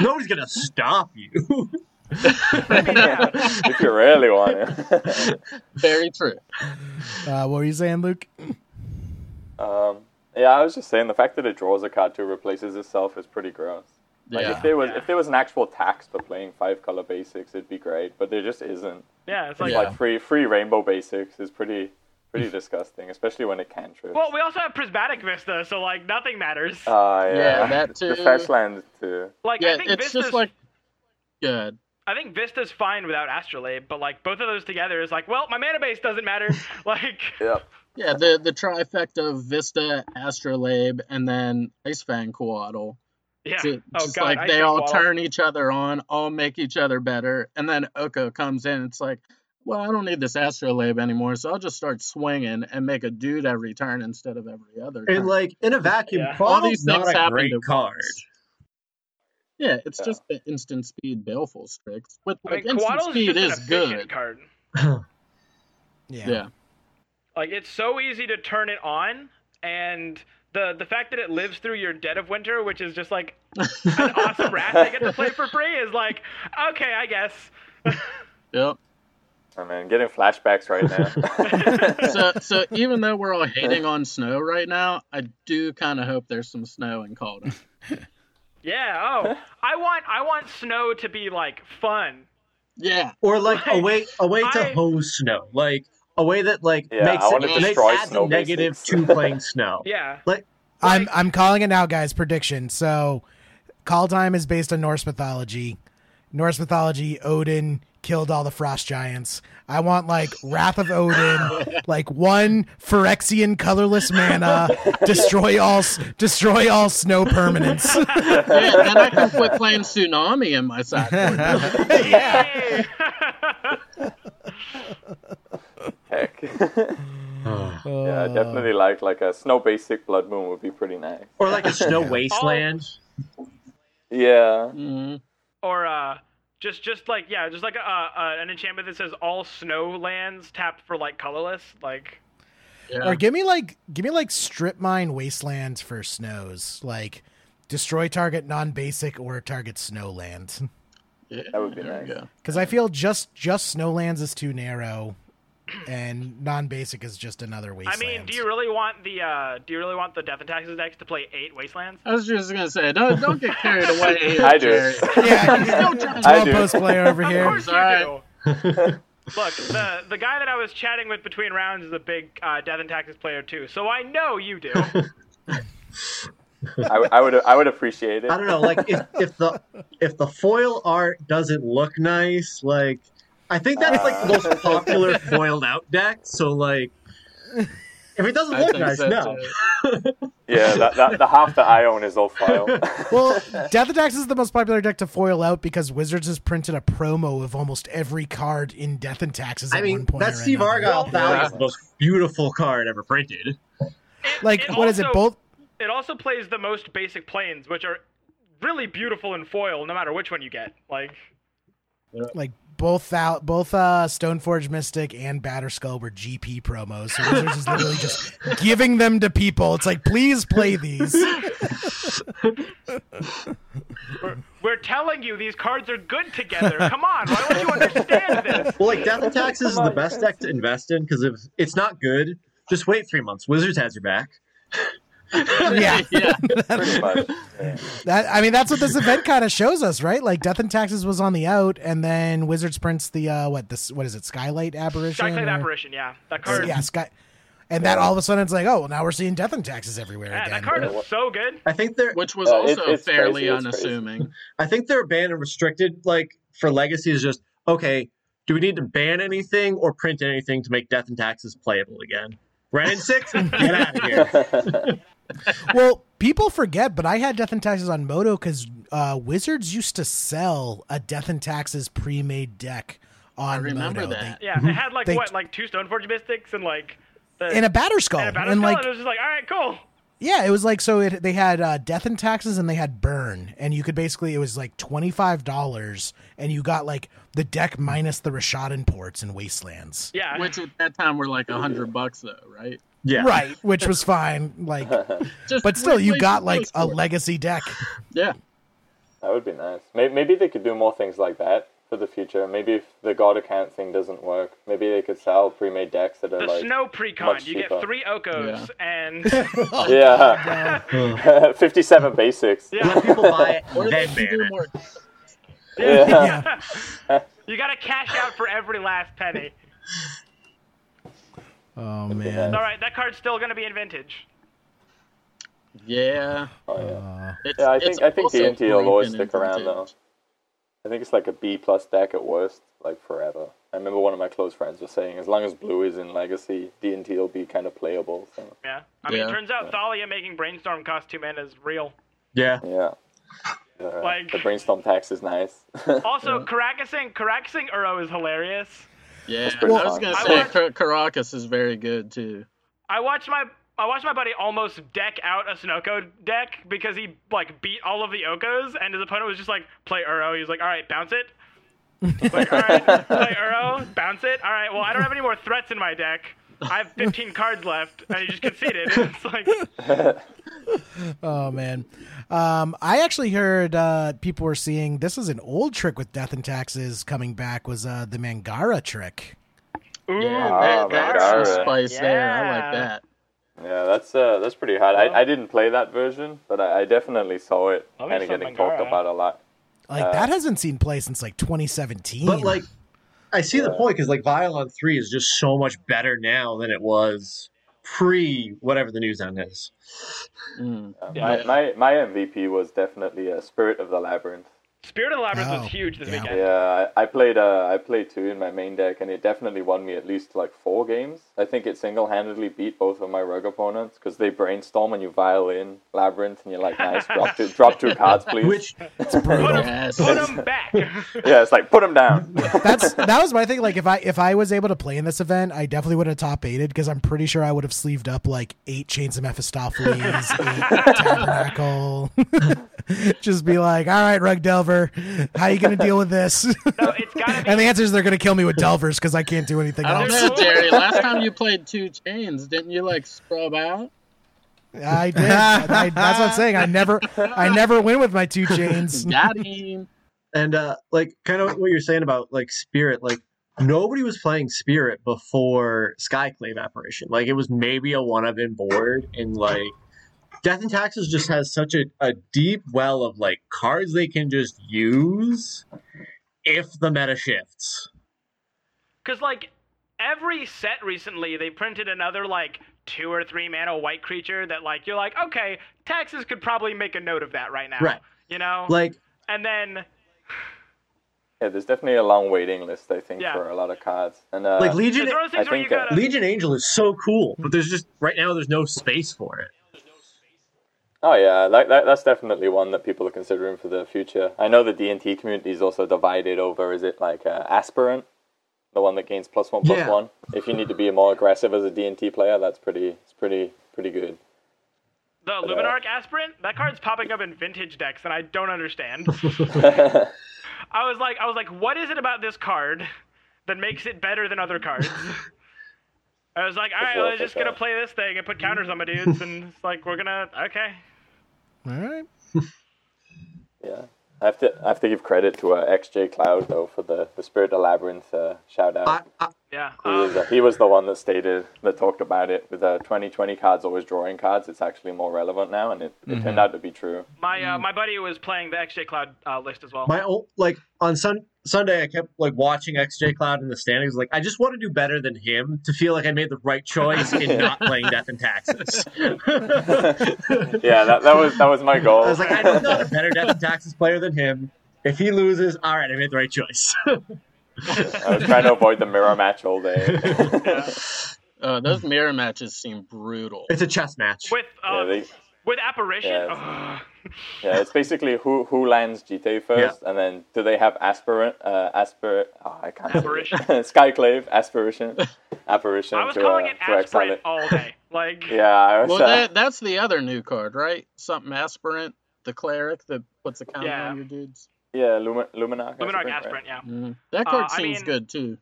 S6: Nobody's gonna stop you.
S4: yeah.
S7: if you really want it.
S5: Very true.
S3: Uh, what were you saying, Luke?
S7: um, yeah, I was just saying the fact that it draws a card to replaces itself is pretty gross. Like
S5: Yeah.
S7: if there was
S4: Yeah.
S7: if there was an actual tax for playing five color basics, it'd be great. But there just isn't.
S4: Yeah, it's like
S5: Yeah.
S7: Like free free rainbow basics is pretty pretty disgusting, especially when it cantrips.
S4: well, we also have Prismatic Vista, so like nothing matters.
S7: Ah, yeah.
S5: Yeah, that
S7: The
S5: too.
S7: fetch land too.
S4: like
S5: Yeah,
S4: I think
S5: it's
S4: Vista's
S5: just like good.
S4: I think Vista's fine without Astrolabe, but like both of those together is like, well, my mana base doesn't matter. like,
S7: Yep.
S5: Yeah, the the trifecta of Vista, Astrolabe, and then Ice Fang Coatl.
S4: yeah.
S5: Ju-
S4: oh
S5: just
S4: god,
S5: like
S4: I
S5: they all
S4: Waddle-
S5: turn each other on, all make each other better, and then Oko comes in. It's like, well, I don't need this Astrolabe anymore, so I'll just start swinging and make a dude every turn instead of every other. Turn.
S6: And like in a vacuum,
S4: Yeah.
S5: All
S6: Quaddle's
S5: these
S6: not
S5: things
S6: a
S5: happen
S6: great
S5: to
S6: card.
S5: yeah, it's
S7: Yeah.
S5: just the instant speed baleful strix. With
S4: I mean,
S5: instant
S4: Coatl
S5: speed is good.
S4: card.
S3: Yeah.
S5: Yeah,
S4: Like it's so easy to turn it on, and the the fact that it lives through your Dead of Winter, which is just like an awesome rat they get to play for free, is like okay, I guess.
S5: yep.
S7: I mean, getting flashbacks right now.
S5: So, so even though we're all hating on snow right now, I do kind of hope there's some snow in Kaldheim.
S4: yeah. Oh, I want I want snow to be like fun.
S5: Yeah,
S6: Or like a way a way to
S4: I-
S6: hose snow, like a way that like
S7: Yeah,
S6: makes
S7: I
S6: it
S7: wanna
S6: makes
S7: destroy
S6: adds
S7: snow
S6: a negative to playing snow.
S4: Yeah.
S6: Like
S3: I'm I'm calling it now, guys. Prediction. So, Kaldheim is based on Norse mythology. Norse mythology, Odin killed all the frost giants. I want like Wrath of Odin, like one Phyrexian colorless mana, destroy all destroy all snow permanents.
S5: yeah, and I can quit playing Tsunami in my sideboard.
S4: Yay!
S7: Heck. yeah, I definitely like like a snow basic blood moon would be pretty nice.
S6: or like a snow wasteland.
S7: Yeah.
S5: Mhm.
S4: or uh, just just like yeah, just like a, uh, an enchantment that says all snow lands tapped for like colorless. Like
S5: Yeah.
S3: or give me like give me like strip mine wastelands for snows. Like destroy target non basic or target snowland.
S5: Yeah,
S7: That would be
S5: there we
S7: nice.
S5: go.
S3: Because I feel just just snowlands is too narrow, and non basic is just another wasteland.
S4: I mean, do you really want the uh, do you really want the Death and Taxes decks to play eight wastelands?
S5: I was just gonna say, don't don't get carried away. Here,
S7: I do.
S5: Jerry.
S3: Yeah,
S7: I
S3: twelve
S7: do.
S3: post player over
S4: Of
S3: here.
S4: course you
S5: Alright.
S4: do. Look, the the guy that I was chatting with between rounds is a big uh, Death and Taxes player too, so I know you do.
S7: I, would- I would I would appreciate it.
S6: I don't know, like if, if the if the foil art doesn't look nice, like I think that's like the most popular foiled out deck. So like, if it doesn't
S5: I
S6: look
S5: think
S6: nice,
S5: so,
S6: no.
S7: Yeah, that, that, the half that I own is all foil.
S3: Well, Death and Taxes is the most popular deck to foil out because Wizards has printed a promo of almost every card in Death and Taxes at
S6: I mean,
S3: one point.
S6: that Steve
S3: another.
S6: Argyle
S4: Well,
S6: Valley
S5: yeah.
S6: is the most beautiful card ever printed.
S4: It-
S3: Like,
S4: it
S3: what is it?
S4: also-
S3: Both
S4: It also plays the most basic planes, which are really beautiful in foil, no matter which one you get. Like,
S3: Like both out, both uh, Stoneforge Mystic and Batterskull were GP promos. So Wizards is literally just giving them to people. It's like, please play these.
S4: We're, we're telling you these cards are good together. Come on, why don't you understand this?
S6: Well, like Death and Taxes is the best deck to invest in because if it's not good, just wait three months. Wizards has your back.
S3: Yeah,
S5: Yeah.
S7: Yeah.
S3: that I mean that's what this event kind of shows us, right? Like Death and Taxes was on the out, and then Wizards prints the uh, what this what is it? Skylight Aberration.
S4: Skyclave
S3: or-
S4: Apparition, yeah. That card,
S3: Yeah, Sky. And that all of a sudden it's like, oh, well, now we're seeing Death and Taxes everywhere
S4: yeah,
S3: again.
S4: that card is so good.
S6: I think they're
S5: Which was
S7: Uh, it-
S5: also
S7: it's
S5: fairly
S7: crazy, it's crazy.
S5: unassuming.
S6: I think they're banned and restricted. Like for Legacy is just okay. Do we need to ban anything or print anything to make Death and Taxes playable again? Wrenn and Six, get out of here.
S3: Well, people forget, but I had Death and Taxes on Moto because uh, Wizards used to sell a Death and Taxes pre-made deck on
S5: I remember
S3: Moto.
S5: that.
S4: Yeah, it had like
S3: They-
S4: what, like two Stoneforge Mystics and like the
S3: and a Batterskull,
S4: and a Battle
S3: and
S4: Skull,
S3: like
S4: and it was just like, all right, cool.
S3: yeah, it was like so. It, they had uh, Death and Taxes and they had Burn, and you could basically it was like twenty five dollars, and you got like the deck minus the Rishadan Ports and Wastelands.
S4: Yeah,
S5: Which at that time were like a hundred bucks though, right?
S6: Yeah,
S3: Right, which was fine. Like,
S5: Just
S3: but still, you got like a legacy deck.
S5: Yeah.
S7: That would be nice. Maybe, maybe they could do more things like that for the future. Maybe if the God account thing doesn't work, maybe they could sell pre-made decks that are
S4: the
S7: like
S4: snow precon.
S7: much
S4: You get three Okos and oh,
S7: yeah, fifty-seven basics.
S4: yeah,
S6: Let people buy it,
S5: Or they
S6: then
S5: can do
S6: it.
S5: more.
S7: Yeah.
S3: Yeah.
S4: you gotta cash out for every last penny.
S3: Oh man.
S4: All right, that card's still gonna be in vintage.
S5: Yeah.
S7: Oh, yeah.
S5: It's,
S7: Yeah, I think I think
S5: also
S7: D&T will always stick around though. I think it's like a B plus deck at worst, like forever. I remember one of my close friends was saying, as long as blue is in Legacy, D&T will be kind of playable. So
S4: Yeah, I mean,
S5: Yeah.
S4: it turns out Thalia making brainstorm cost two mana is real.
S6: Yeah,
S7: yeah. Uh,
S4: Like-
S7: the brainstorm tax is nice.
S4: Also, Karakasing Karakasing Uro is hilarious.
S5: Yeah.
S7: pretty
S5: I was gonna say
S4: watched-
S5: Karakas is very good too.
S4: I watched my I watched my buddy almost deck out a Sunoco deck because he like beat all of the Okos and his opponent was just like play Uro. He was like, all right, bounce it. like, all right, play Uro, bounce it. All right, well, I don't have any more threats in my deck. I have 15 cards left, and he just conceded. It's like,
S3: Oh man. Um, I actually heard uh, people were seeing this is an old trick with Death and Taxes coming back was uh, the Mangara trick.
S4: ooh,
S5: Yeah,
S7: Ah,
S5: that, that's
S7: Mangara.
S5: some spice there. I like that.
S7: yeah, that's uh, that's pretty hard. I, I didn't play that version, but I, I definitely saw it
S4: Love
S7: kind
S4: me
S7: of
S4: some
S7: getting talked about a lot.
S3: Like
S7: Uh,
S3: that hasn't seen play since like 2017.
S6: but like I see the point because like Vial on three is just so much better now than it was pre whatever the news on is.
S5: Mm.
S7: Uh,
S4: Yeah.
S7: my, my my MVP was definitely a Spirit of the Labyrinth.
S4: Spirit of the Labyrinth
S3: Oh,
S4: was huge this
S3: yeah.
S4: weekend.
S7: Yeah, I, I played uh, I played two in my main deck, and it definitely won me at least like four games. I think it single handedly beat both of my rug opponents because they brainstorm and you violin labyrinth, and you're like, nice, drop two, drop two cards, please.
S6: Which
S4: Put him,
S5: Yes.
S4: put him back.
S7: yeah, it's like put them down.
S3: that's that was my thing. Like if I if I was able to play in this event, I definitely would have top eighted because I'm pretty sure I would have sleeved up like eight Chains of Mephistopheles, eight Tabernacle. Just be like, all right, Rug Delver, how are you gonna deal with this?
S4: No, it's gotta be.
S3: and the answer is they're gonna kill me with Delvers because I can't do anything
S5: I don't
S3: else.
S5: know, Jerry. Last time you played two chains, didn't you like scrub out?
S3: I did. I, that's what I'm saying. I never, I never win with my two chains.
S5: Got him.
S6: and uh like kind of what you're saying about like Spirit, like nobody was playing Spirit before Skyclave Apparition. Like it was maybe a one of in board and like Death and Taxes just has such a, a deep well of like cards they can just use if the meta shifts.
S4: Because like every set recently, they printed another like two or three mana white creature that like you're like, okay, taxes could probably make a note of that right now.
S6: Right.
S4: You know.
S6: Like
S4: and then
S7: Yeah, there's definitely a long waiting list, I think,
S4: Yeah.
S7: for a lot of cards. And uh,
S6: like Legion
S4: it's one of those things
S7: I think, uh,
S4: gotta.
S6: Legion Angel is so cool, but there's just right now there's no space for it.
S7: Oh yeah, that, that that's definitely one that people are considering for the future. I know the D and T community is also divided over. Is it like uh, aspirant, the one that gains plus one plus
S6: Yeah.
S7: one? If you need to be more aggressive as a D and T player, that's pretty. It's pretty pretty good.
S4: the Luminarch Aspirant, that card's popping up in vintage decks, and I don't understand. I was like, I was like, what is it about this card that makes it better than other cards? I was like, all right,
S7: well
S4: well, just gonna play this thing and put counters on my dudes, and it's like we're gonna okay.
S3: All right.
S7: Yeah. I have to I have to give credit to uh, XJ Cloud though for the the Spirit of Labyrinth uh, shout out.
S6: I, I,
S4: Yeah.
S7: He
S4: um,
S7: was, uh, he was the one that stated that talked about it with the 2020 cards always drawing cards. It's actually more relevant now, and it, it turned out to be true.
S4: my uh, my buddy was playing the XJ Cloud uh, list as well.
S6: my old, like on sun, Sunday, I kept like watching XJ Cloud in the standings. Like, I just want to do better than him to feel like I made the right choice in not playing Death and Taxes.
S7: Yeah, that, that was that was my goal.
S6: I was like, I'm not a better Death and Taxes player than him. If he loses, all right, I made the right choice.
S7: I was trying to avoid the mirror match all day.
S5: Uh, those mirror matches seem brutal.
S6: it's a chess match.
S4: with
S7: yeah,
S4: uh,
S7: they,
S4: with apparition.
S7: Yeah.
S4: ugh.
S7: yeah, it's basically who who lands GT first, and then do they have aspirant, uh, aspir? Oh, I can't.
S4: Apparition.
S7: Skyclave, aspiration, apparition.
S4: I was
S7: to,
S4: calling
S7: uh,
S4: it aspirant all day. Like
S7: Yeah, I was.
S5: Well,
S7: uh,
S5: that, that's the other new card, right? Something aspirant, the cleric that puts a counter
S4: Yeah.
S5: on your dudes.
S7: yeah, Lumin- Luminarch.
S4: Luminarch
S7: aspirant,
S4: aspirant,
S7: right?
S4: yeah.
S5: Mm. That card
S4: Uh, I
S5: seems
S4: mean-
S5: good too.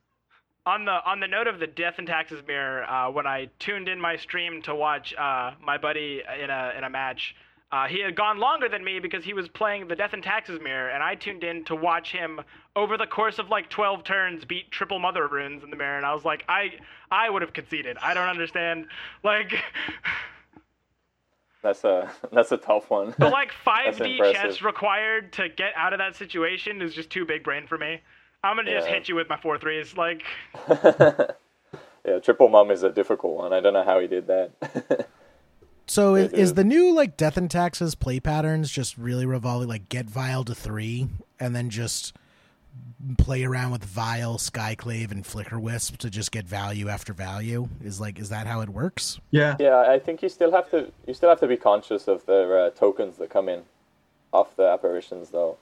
S4: On the on the note of the death and taxes mirror, uh, when I tuned in my stream to watch uh, my buddy in a in a match, uh, he had gone longer than me because he was playing the death and taxes mirror, and I tuned in to watch him over the course of like 12 turns beat triple mother runes in the mirror, and I was like, I I would have conceded. I don't understand, like.
S7: That's a that's a tough one.
S4: The like 5D
S7: impressive.
S4: chess required to get out of that situation is just too big brain for me. I'm gonna just
S7: Yeah.
S4: hit you with my four threes. Like,
S7: yeah, triple mum is a difficult one. I don't know how he did that.
S3: So is,
S7: It
S3: is
S7: is.
S3: the new like death and taxes play patterns just really revolving like get Vial to three and then just play around with Vial, Skyclave, and Flickerwisp to just get value after value? Is like is that how it works?
S6: Yeah.
S7: yeah, I think you still have to you still have to be conscious of the uh, tokens that come in off the apparitions though.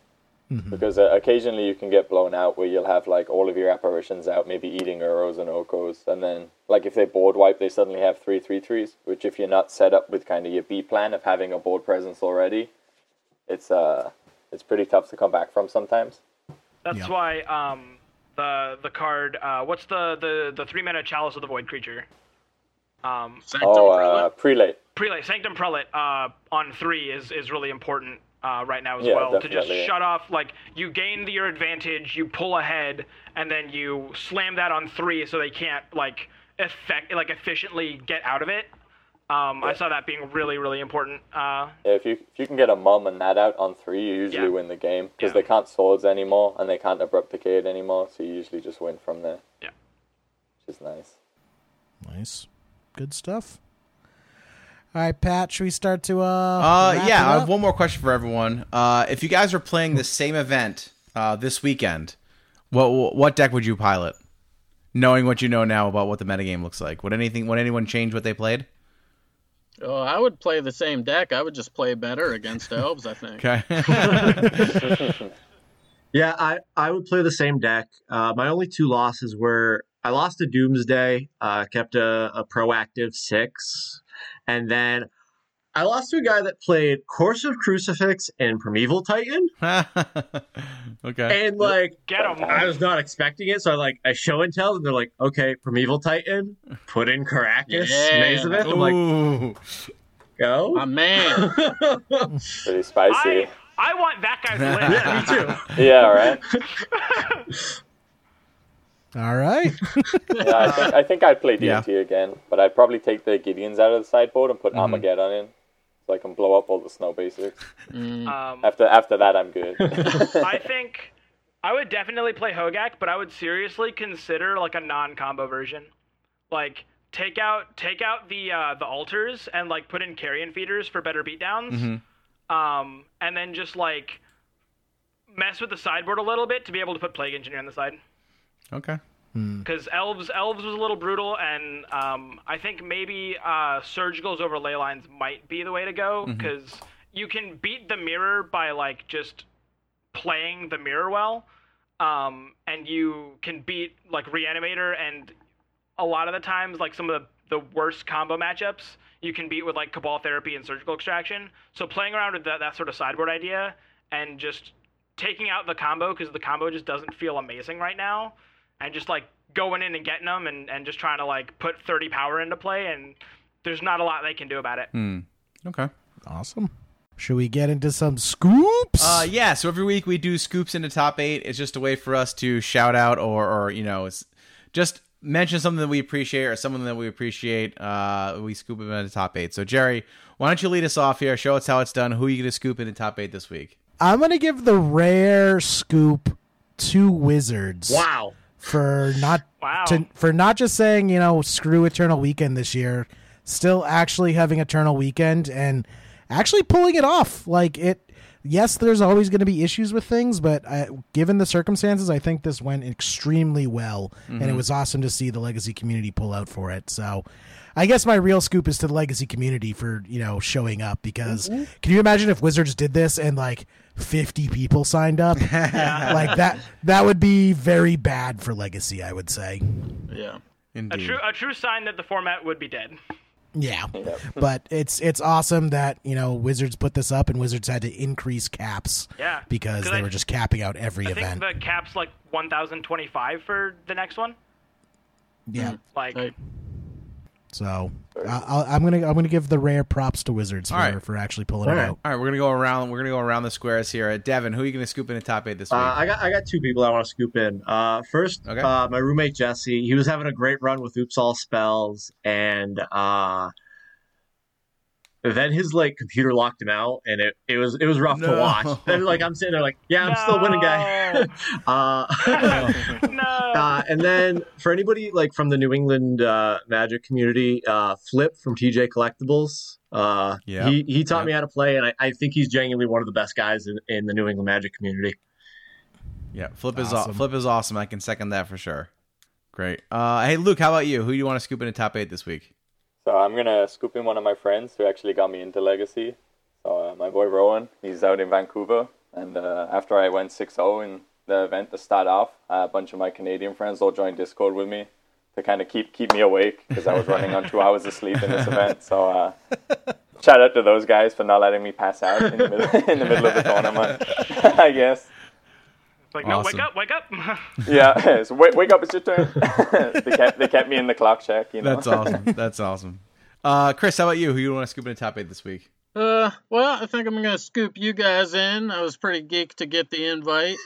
S7: Because uh, occasionally you can get blown out where you'll have like all of your apparitions out, maybe eating Uros and Okos, and then like if they board wipe, they suddenly have three three threes. Which if you're not set up with kind of your B plan of having a board presence already, it's uh it's pretty tough to come back from sometimes.
S4: That's
S3: Yeah.
S4: why um the the card uh what's the the the three mana chalice of the void creature um
S5: Sanctum
S7: Oh,
S5: Prelate?
S7: uh, prelate.
S4: prelate sanctum prelate uh on three is is really important uh right now as
S7: Yeah,
S4: well to just shut off like you gain your advantage you pull ahead and then you slam that on three so they can't like effect like efficiently get out of it um I saw that being really really important uh
S7: Yeah, if you if you can get a mum and that out on three, you usually
S4: Yeah.
S7: win the game because
S4: Yeah.
S7: they can't swords anymore and they can't abrupt decay anymore, so you usually just win from there.
S4: Yeah.
S7: which is nice.
S3: Nice, good stuff. All right, Pat, should we start to uh?
S1: Uh,
S3: wrap
S1: yeah,
S3: it
S1: I have one more question for everyone. Uh, if you guys are playing the same event uh, this weekend, what what deck would you pilot? Knowing what you know now about what the metagame looks like, would anything would anyone change what they played?
S5: Oh, I would play the same deck. I would just play better against elves. I think.
S1: Okay.
S6: Yeah, I, I would play the same deck. Uh, my only two losses were I lost to Doomsday, uh, kept a, a proactive six, and then I lost to a guy that played Course of Crucifix and Primeval Titan,
S1: okay.
S6: and like
S4: get him.
S6: I was not expecting it, so I like I show and tell, and they're like, okay, Primeval Titan, put in Karakas,
S5: Yeah.
S6: Maze of Ith. I'm like, go.
S5: My man.
S7: Pretty spicy.
S4: I I want that guy's list
S6: yeah, me too.
S7: Yeah, all right.
S3: All right.
S7: Yeah, I think, I think I'd play
S1: Yeah.
S7: DMT again, but I'd probably take the Gideons out of the sideboard and
S1: Mm-hmm.
S7: put Armageddon in, so I can blow up all the snow basics.
S5: Mm.
S4: um
S7: After after that, I'm good.
S4: I think I would definitely play Hogaak, but I would seriously consider like a non-combo version. Like take out take out the uh, the altars and like put in carrion feeders for better beatdowns. Um, and then just like mess with the sideboard a little bit to be able to put Plague Engineer on the side.
S1: Okay.
S4: Because elves elves was a little brutal, and um, I think maybe uh, surgicals over Leylines might be the way to go because you can beat the mirror by like just playing the mirror well, um, and you can beat like reanimator and a lot of the times like some of the the worst combo matchups you can beat with like cabal therapy and surgical extraction. So playing around with that, that sort of sideboard idea and just taking out the combo because the combo just doesn't feel amazing right now, and just like going in and getting them and, and just trying to like put 30 power into play, and there's not a lot they can do about it.
S1: Hmm. Okay.
S3: Awesome. Should we get into some scoops?
S1: Uh, yeah. So every week we do scoops into top eight. It's just a way for us to shout out or, or you know, just mention something that we appreciate or someone that we appreciate. Uh, we scoop them into top eight. So Jerry, why don't you lead us off here? Show us how it's done. Who are you going to scoop into top eight this week?
S3: I'm gonna give the rare scoop to Wizards.
S6: Wow.
S3: For not
S4: Wow.
S3: to, for not just saying you know screw Eternal Weekend this year, still actually having Eternal Weekend and actually pulling it off. Like it. Yes, there's always going to be issues with things, but uh, given the circumstances, I think this went extremely well, and it was awesome to see the Legacy community pull out for it. So, I guess my real scoop is to the Legacy community for you know showing up because can you imagine if Wizards did this and like 50 people signed up? like that that would be very bad for Legacy, I would say.
S5: Yeah.
S4: A
S1: Indeed.
S4: true a true sign that the format would be dead.
S3: Yeah. but it's it's awesome that, you know, Wizards put this up and Wizards had to increase caps
S4: Yeah.
S3: Because they
S4: I-
S3: were just capping out every
S4: I
S3: event.
S4: think the cap's like 1,025 for the next one.
S3: yeah. Mm.
S4: Like,
S5: Right.
S3: So I I'll, I'm gonna I'm gonna give the rare props to Wizards for,
S1: All right.
S3: for actually pulling
S6: All
S3: it
S6: right.
S3: out.
S1: All right, we're gonna go around. We're gonna go around the squares here. Uh, Devin, who are you gonna scoop into top eight this week?
S6: Uh, I got I got two people I want to scoop in. Uh, first,
S1: Okay.
S6: uh, my roommate Jesse. He was having a great run with Oops All Spells, and uh, then his like computer locked him out, and it, it was it was rough
S1: No.
S6: to watch. And like I'm sitting there like, yeah, I'm still winning, guy. uh,
S4: no.
S6: uh, and then for anybody like from the New England uh, Magic community, uh, Flip from TJ Collectibles. Uh,
S1: Yep.
S6: he he taught
S1: Yep.
S6: me how to play, and I, I think he's genuinely one of the best guys in, in the New England Magic community.
S1: yeah, Flip is
S3: Awesome.
S1: aw- Flip is awesome. I can second that for sure. Great. Uh, hey, Luke, how about you? Who do you want to scoop into top eight this week?
S7: So I'm gonna scoop in one of my friends who actually got me into Legacy. So uh, my boy Rowan, he's out in Vancouver, and uh, after I went 6-0 in the event to start off, uh, a bunch of my Canadian friends all joined Discord with me to kind of keep keep me awake because I was running on two hours of sleep in this event. So uh, shout out to those guys for not letting me pass out in the in the middle of the tournament. I guess.
S4: Like, no, wake up, wake up.
S7: Yeah. so wake wake up, it's your turn. they kept they kept me in the clock check. You know.
S1: That's awesome. That's awesome. Uh, Chris, how about you? Who you want to scoop into top eight this week?
S5: Uh, well, I think I'm gonna scoop you guys in. I was pretty geeked to get the invite.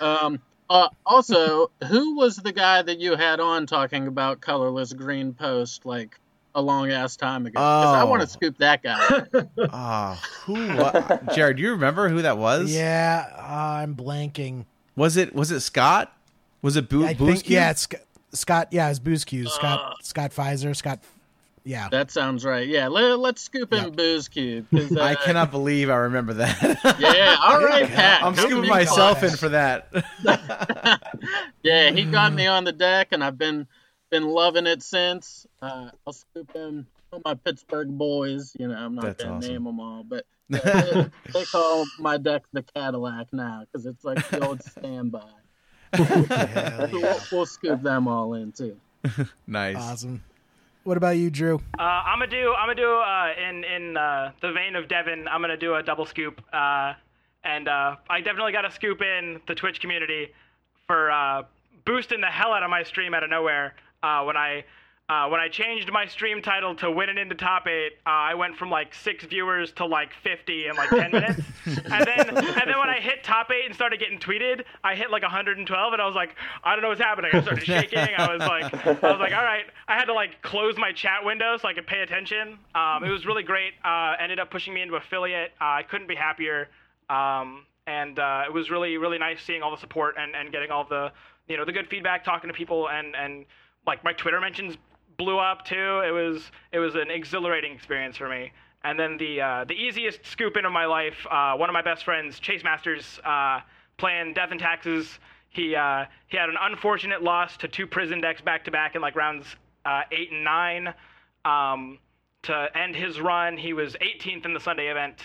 S5: um, uh, also, who was the guy that you had on talking about colorless green post like a long ass time ago? 'Cause I want
S1: Oh.
S5: to scoop that guy.
S1: Ah, who? What? Jared, do you remember who that was?
S3: Yeah, I'm blanking.
S1: Was it was it Scott? Was it Boo?
S3: I
S1: Booze
S3: think
S1: Cube?
S3: yeah, it's Scott. Yeah, it's Booze Cube.
S1: Uh.
S3: Scott Scott Pfizer. Scott. Yeah.
S5: that sounds right. Yeah, let, let's scoop in Booze Cube. 'cause, uh,
S1: I cannot believe I remember that.
S5: Yeah, all right, Pat.
S1: I'm
S5: come
S1: scooping myself
S5: Pat.
S1: in for that.
S5: Yeah, he got me on the deck, and I've been been loving it since. Uh, I'll scoop in all my Pittsburgh boys. You know, I'm not
S1: That's
S5: gonna
S1: awesome.
S5: name them all, but yeah, they, they call my deck the Cadillac now because it's like the old standby. So
S3: yeah.
S5: we'll, we'll scoop them all in too.
S1: nice.
S3: Awesome. What about you, Drew?
S4: Uh, I'm gonna do. I'm gonna do. Uh, in in uh, the vein of Devin, I'm gonna do a double scoop. Uh, and uh, I definitely got to scoop in the Twitch community for uh, boosting the hell out of my stream out of nowhere. Uh, when I uh, when I changed my stream title to winning into top eight, uh, I went from like six viewers to like 50 in like 10 minutes. and then and then when I hit top eight and started getting tweeted, I hit like 112, and I was like, I don't know what's happening. I started shaking. I was like, I was like, all right. I had to like close my chat window so I could pay attention. Um, it was really great. Uh, ended up pushing me into affiliate. Uh, I couldn't be happier. Um, and uh, it was really really nice seeing all the support and, and getting all the you know the good feedback, talking to people, and and like my Twitter mentions blew up too. It was it was an exhilarating experience for me. And then the uh, the easiest scoop in of my life, uh, one of my best friends, Chase Masters, uh, playing Death and Taxes. He uh, he had an unfortunate loss to two prison decks back to back in like rounds uh, eight and nine. Um, to end his run, he was 18th in the Sunday event,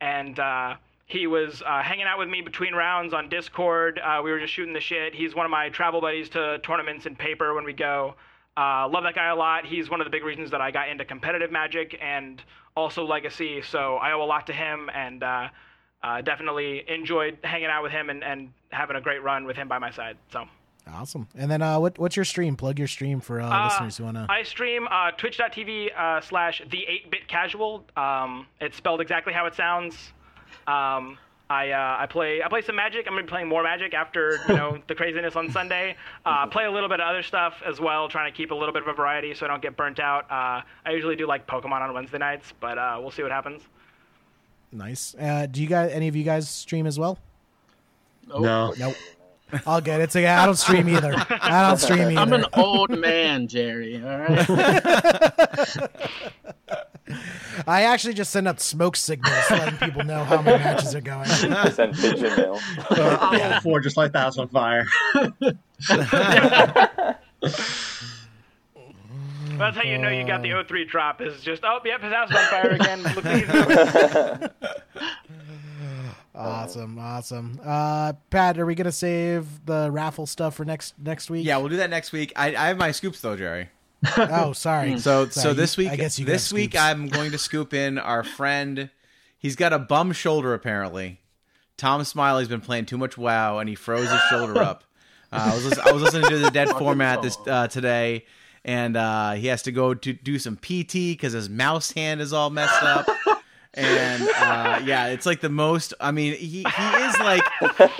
S4: and uh, he was uh, hanging out with me between rounds on Discord. Uh, we were just shooting the shit. He's one of my travel buddies to tournaments and paper when we go. Uh, love that guy a lot. He's one of the big reasons that I got into competitive Magic and also Legacy. So I owe a lot to him, and uh, uh, definitely enjoyed hanging out with him and, and having a great run with him by my side. So.
S3: Awesome. And then uh, what what's your stream? Plug your stream for uh,
S4: Uh,
S3: listeners who wanna.
S4: I stream uh, twitch.tv uh, slash the 8-bit casual. Um, it's spelled exactly how it sounds. Um, I uh, I play I play some Magic. I'm gonna be playing more Magic after you know the craziness on Sunday. Uh, play a little bit of other stuff as well, trying to keep a little bit of a variety so I don't get burnt out. Uh, I usually do like Pokemon on Wednesday nights, but uh, we'll see what happens.
S3: Nice. Uh, do you guys any of you guys stream as well?
S6: No.
S3: Nope. All good. It's like I don't stream either. I don't stream either.
S5: I'm an old man, Jerry. All right.
S3: I actually just send up smoke signals letting people know how my matches are going.
S7: Send pigeon mail.
S6: Uh, I'm all just light the house on fire.
S4: That's how you know you got the O3 drop. Is just oh yep his house is on fire again. Look easy.
S3: Awesome, awesome. Uh, Pat, are we gonna save the raffle stuff for next next week?
S1: Yeah, we'll do that next week. I, I have my scoops though, Jerry.
S3: Oh, sorry.
S1: So
S3: Sorry,
S1: so this week,
S3: I guess you
S1: this week
S3: scoops.
S1: I'm going to scoop in our friend. He's got a bum shoulder apparently. Tom Smiley's been playing too much WoW and he froze his shoulder up. Uh, I was lis- I was listening to the dead format this uh, today, and uh, he has to go to do some PT because his mouse hand is all messed up. And uh, yeah, it's like the most. I mean, he he is like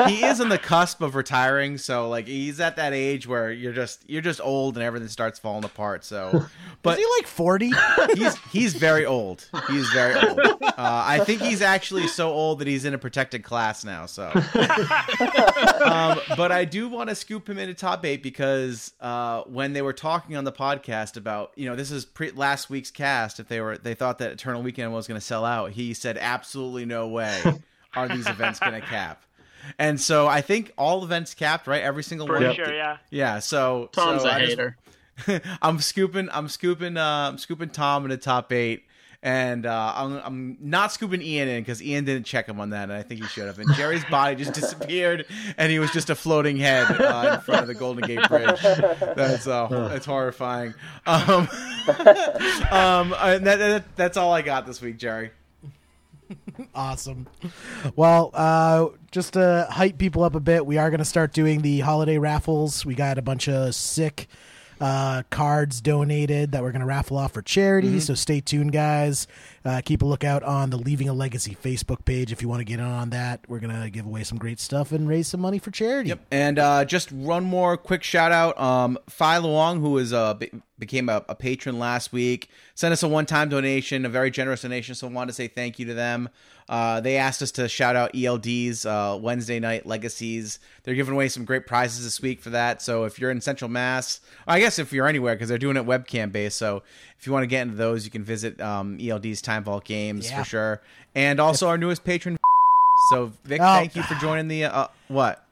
S1: he is on the cusp of retiring. So like he's at that age where you're just you're just old and everything starts falling apart. So, but
S3: Is he like forty?
S1: he's he's very old. He's very old. Uh, I think he's actually so old that he's in a protected class now. So, um, but I do want to scoop him into top eight because uh, when they were talking on the podcast about you know this is pre- last week's cast, if they were they thought that Eternal Weekend was going to sell out, he said absolutely no way are these events going to cap. And so I think all events capped, right? Every single
S4: Pretty
S1: one.
S4: sure, yeah.
S1: Yeah. So
S5: Tom's
S1: so
S5: a
S1: I just-
S5: hater.
S1: I'm scooping. I'm scooping. Uh, I'm scooping Tom in the top eight, and uh, I'm, I'm not scooping Ian in because Ian didn't check him on that, and I think he should have. And Jerry's body just disappeared, and he was just a floating head uh, in front of the Golden Gate Bridge. That's uh, that's horrifying. Um, um, and that, that, that's all I got this week, Jerry.
S3: awesome. Well, uh, just to hype people up a bit, we are going to start doing the holiday raffles. We got a bunch of sick uh, cards donated that we're going to raffle off for charity. So stay tuned, guys. Uh, keep a lookout on the Leaving a Legacy Facebook page if you want to get in on that. We're going to give away some great stuff and raise some money for charity.
S1: Yep. And uh, just one more quick shout out. Um, Phi Luong, who was uh, be- became a, a patron last week, sent us a one time donation, a very generous donation. So I wanted to say thank you to them. Uh, they asked us to shout out ELD's uh, Wednesday night legacies. They're giving away some great prizes this week for that. So if you're in Central Mass, I guess if you're anywhere, because they're doing it webcam based. So if you want to get into those, you can visit um, ELD's Time Vault Games
S3: Yeah.
S1: for sure. And also our newest patron. So Vic,
S3: Oh.
S1: thank you for joining the uh, what?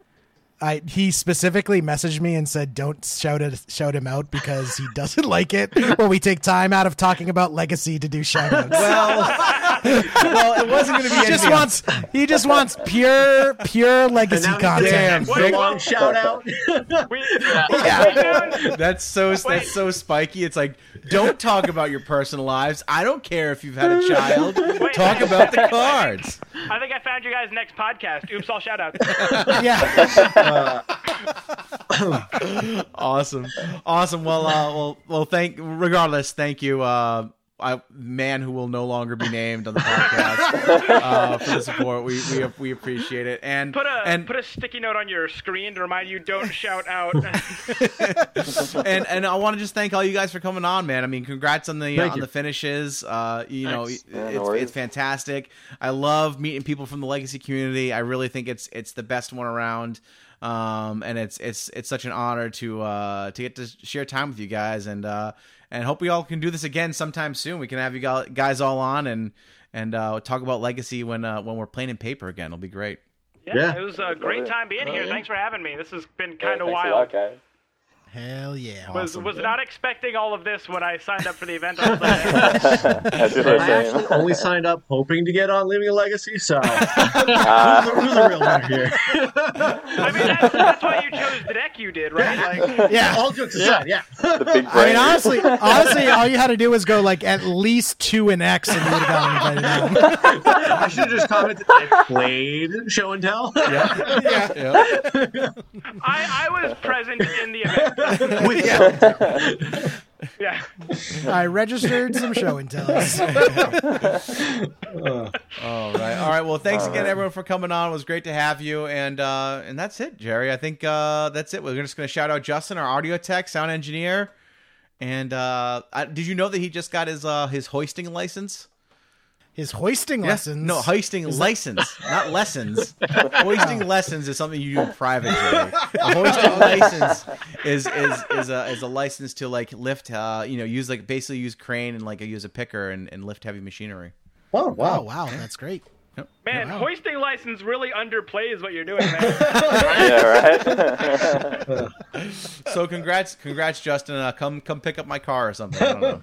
S3: I he specifically messaged me and said don't shout it shout him out because he doesn't like it when we take time out of talking about legacy to do shoutouts.
S1: Well, well, it wasn't going to be
S3: he just
S1: anything
S3: wants he just wants pure pure legacy content.
S1: Damn,
S4: Wait,
S1: Vic,
S6: Long shout out.
S4: We,
S1: yeah, oh that's so that's so spiky. It's like, don't talk about your personal lives. I don't care if you've had a child. Talk about the cards.
S4: I think I found you guys' next podcast. Oops, all shout outs.
S3: Yeah.
S1: Awesome, awesome. Well, uh, well, well. Thank. Regardless, thank you. Uh, I, man who will no longer be named on the podcast uh, for the support. We, we we appreciate it. And
S4: Put a
S1: and
S4: put a sticky note on your screen to remind you don't shout out.
S1: and and I want to just thank all you guys for coming on, man. I mean, congrats on the
S6: Thank
S1: on the finishes. Uh, you know,
S5: Thanks.
S1: it-
S7: Yeah,
S1: it's
S7: worries.
S1: it's fantastic. I love meeting people from the legacy community. I really think it's it's the best one around. Um, and it's it's it's such an honor to uh to get to share time with you guys and uh and hope we all can do this again sometime soon. We can have you guys all on and and uh talk about legacy when uh when we're playing in paper again. It'll be great.
S4: yeah,
S6: Yeah.
S4: it was a great time being here.
S5: yeah.
S4: Thanks for having me. This has been kind of
S7: thanks a
S4: wild.
S7: Lot, guys.
S3: Hell yeah.
S4: Was was not expecting all of this when I signed up for the event on Sunday.
S7: I do the
S6: I actually only signed up hoping to get on Leaving a Legacy, so who's,
S7: Ah,
S6: the, who's the real winner here?
S4: I mean, that's, that's why you chose the deck you did, right? Like,
S3: Yeah.
S6: All jokes aside, yeah.
S7: the big
S3: I mean, honestly, honestly, all you had to do was go like at least two and X, and you would have gotten invited on.
S6: I should have just commented. I played show and tell.
S1: Yeah.
S4: I, I was present in the event.
S6: With
S4: Yeah.
S3: I registered some show and tells.
S1: All right. All right. Well, thanks again, everyone, for coming on. It was great to have you. And uh, and that's it, Jerry. I think uh, that's it. We're just going to shout out Justin, our audio tech, sound engineer. And uh, I, did you know that he just got his uh, his hoisting license?
S3: His hoisting lessons.
S1: No, hoisting license, not lessons. hoisting lessons is something you do in private. Jerry. A hoisting license is is is a is a license to like lift, uh, you know, use like basically use crane and like use a picker and, and lift heavy machinery.
S6: Oh
S3: Oh
S6: wow!
S3: wow, that's great.
S4: Man,
S3: Wow.
S4: hoisting license really underplays what you're doing, man.
S7: yeah, right.
S1: So congrats, congrats, Justin. Uh, come come pick up my car or something.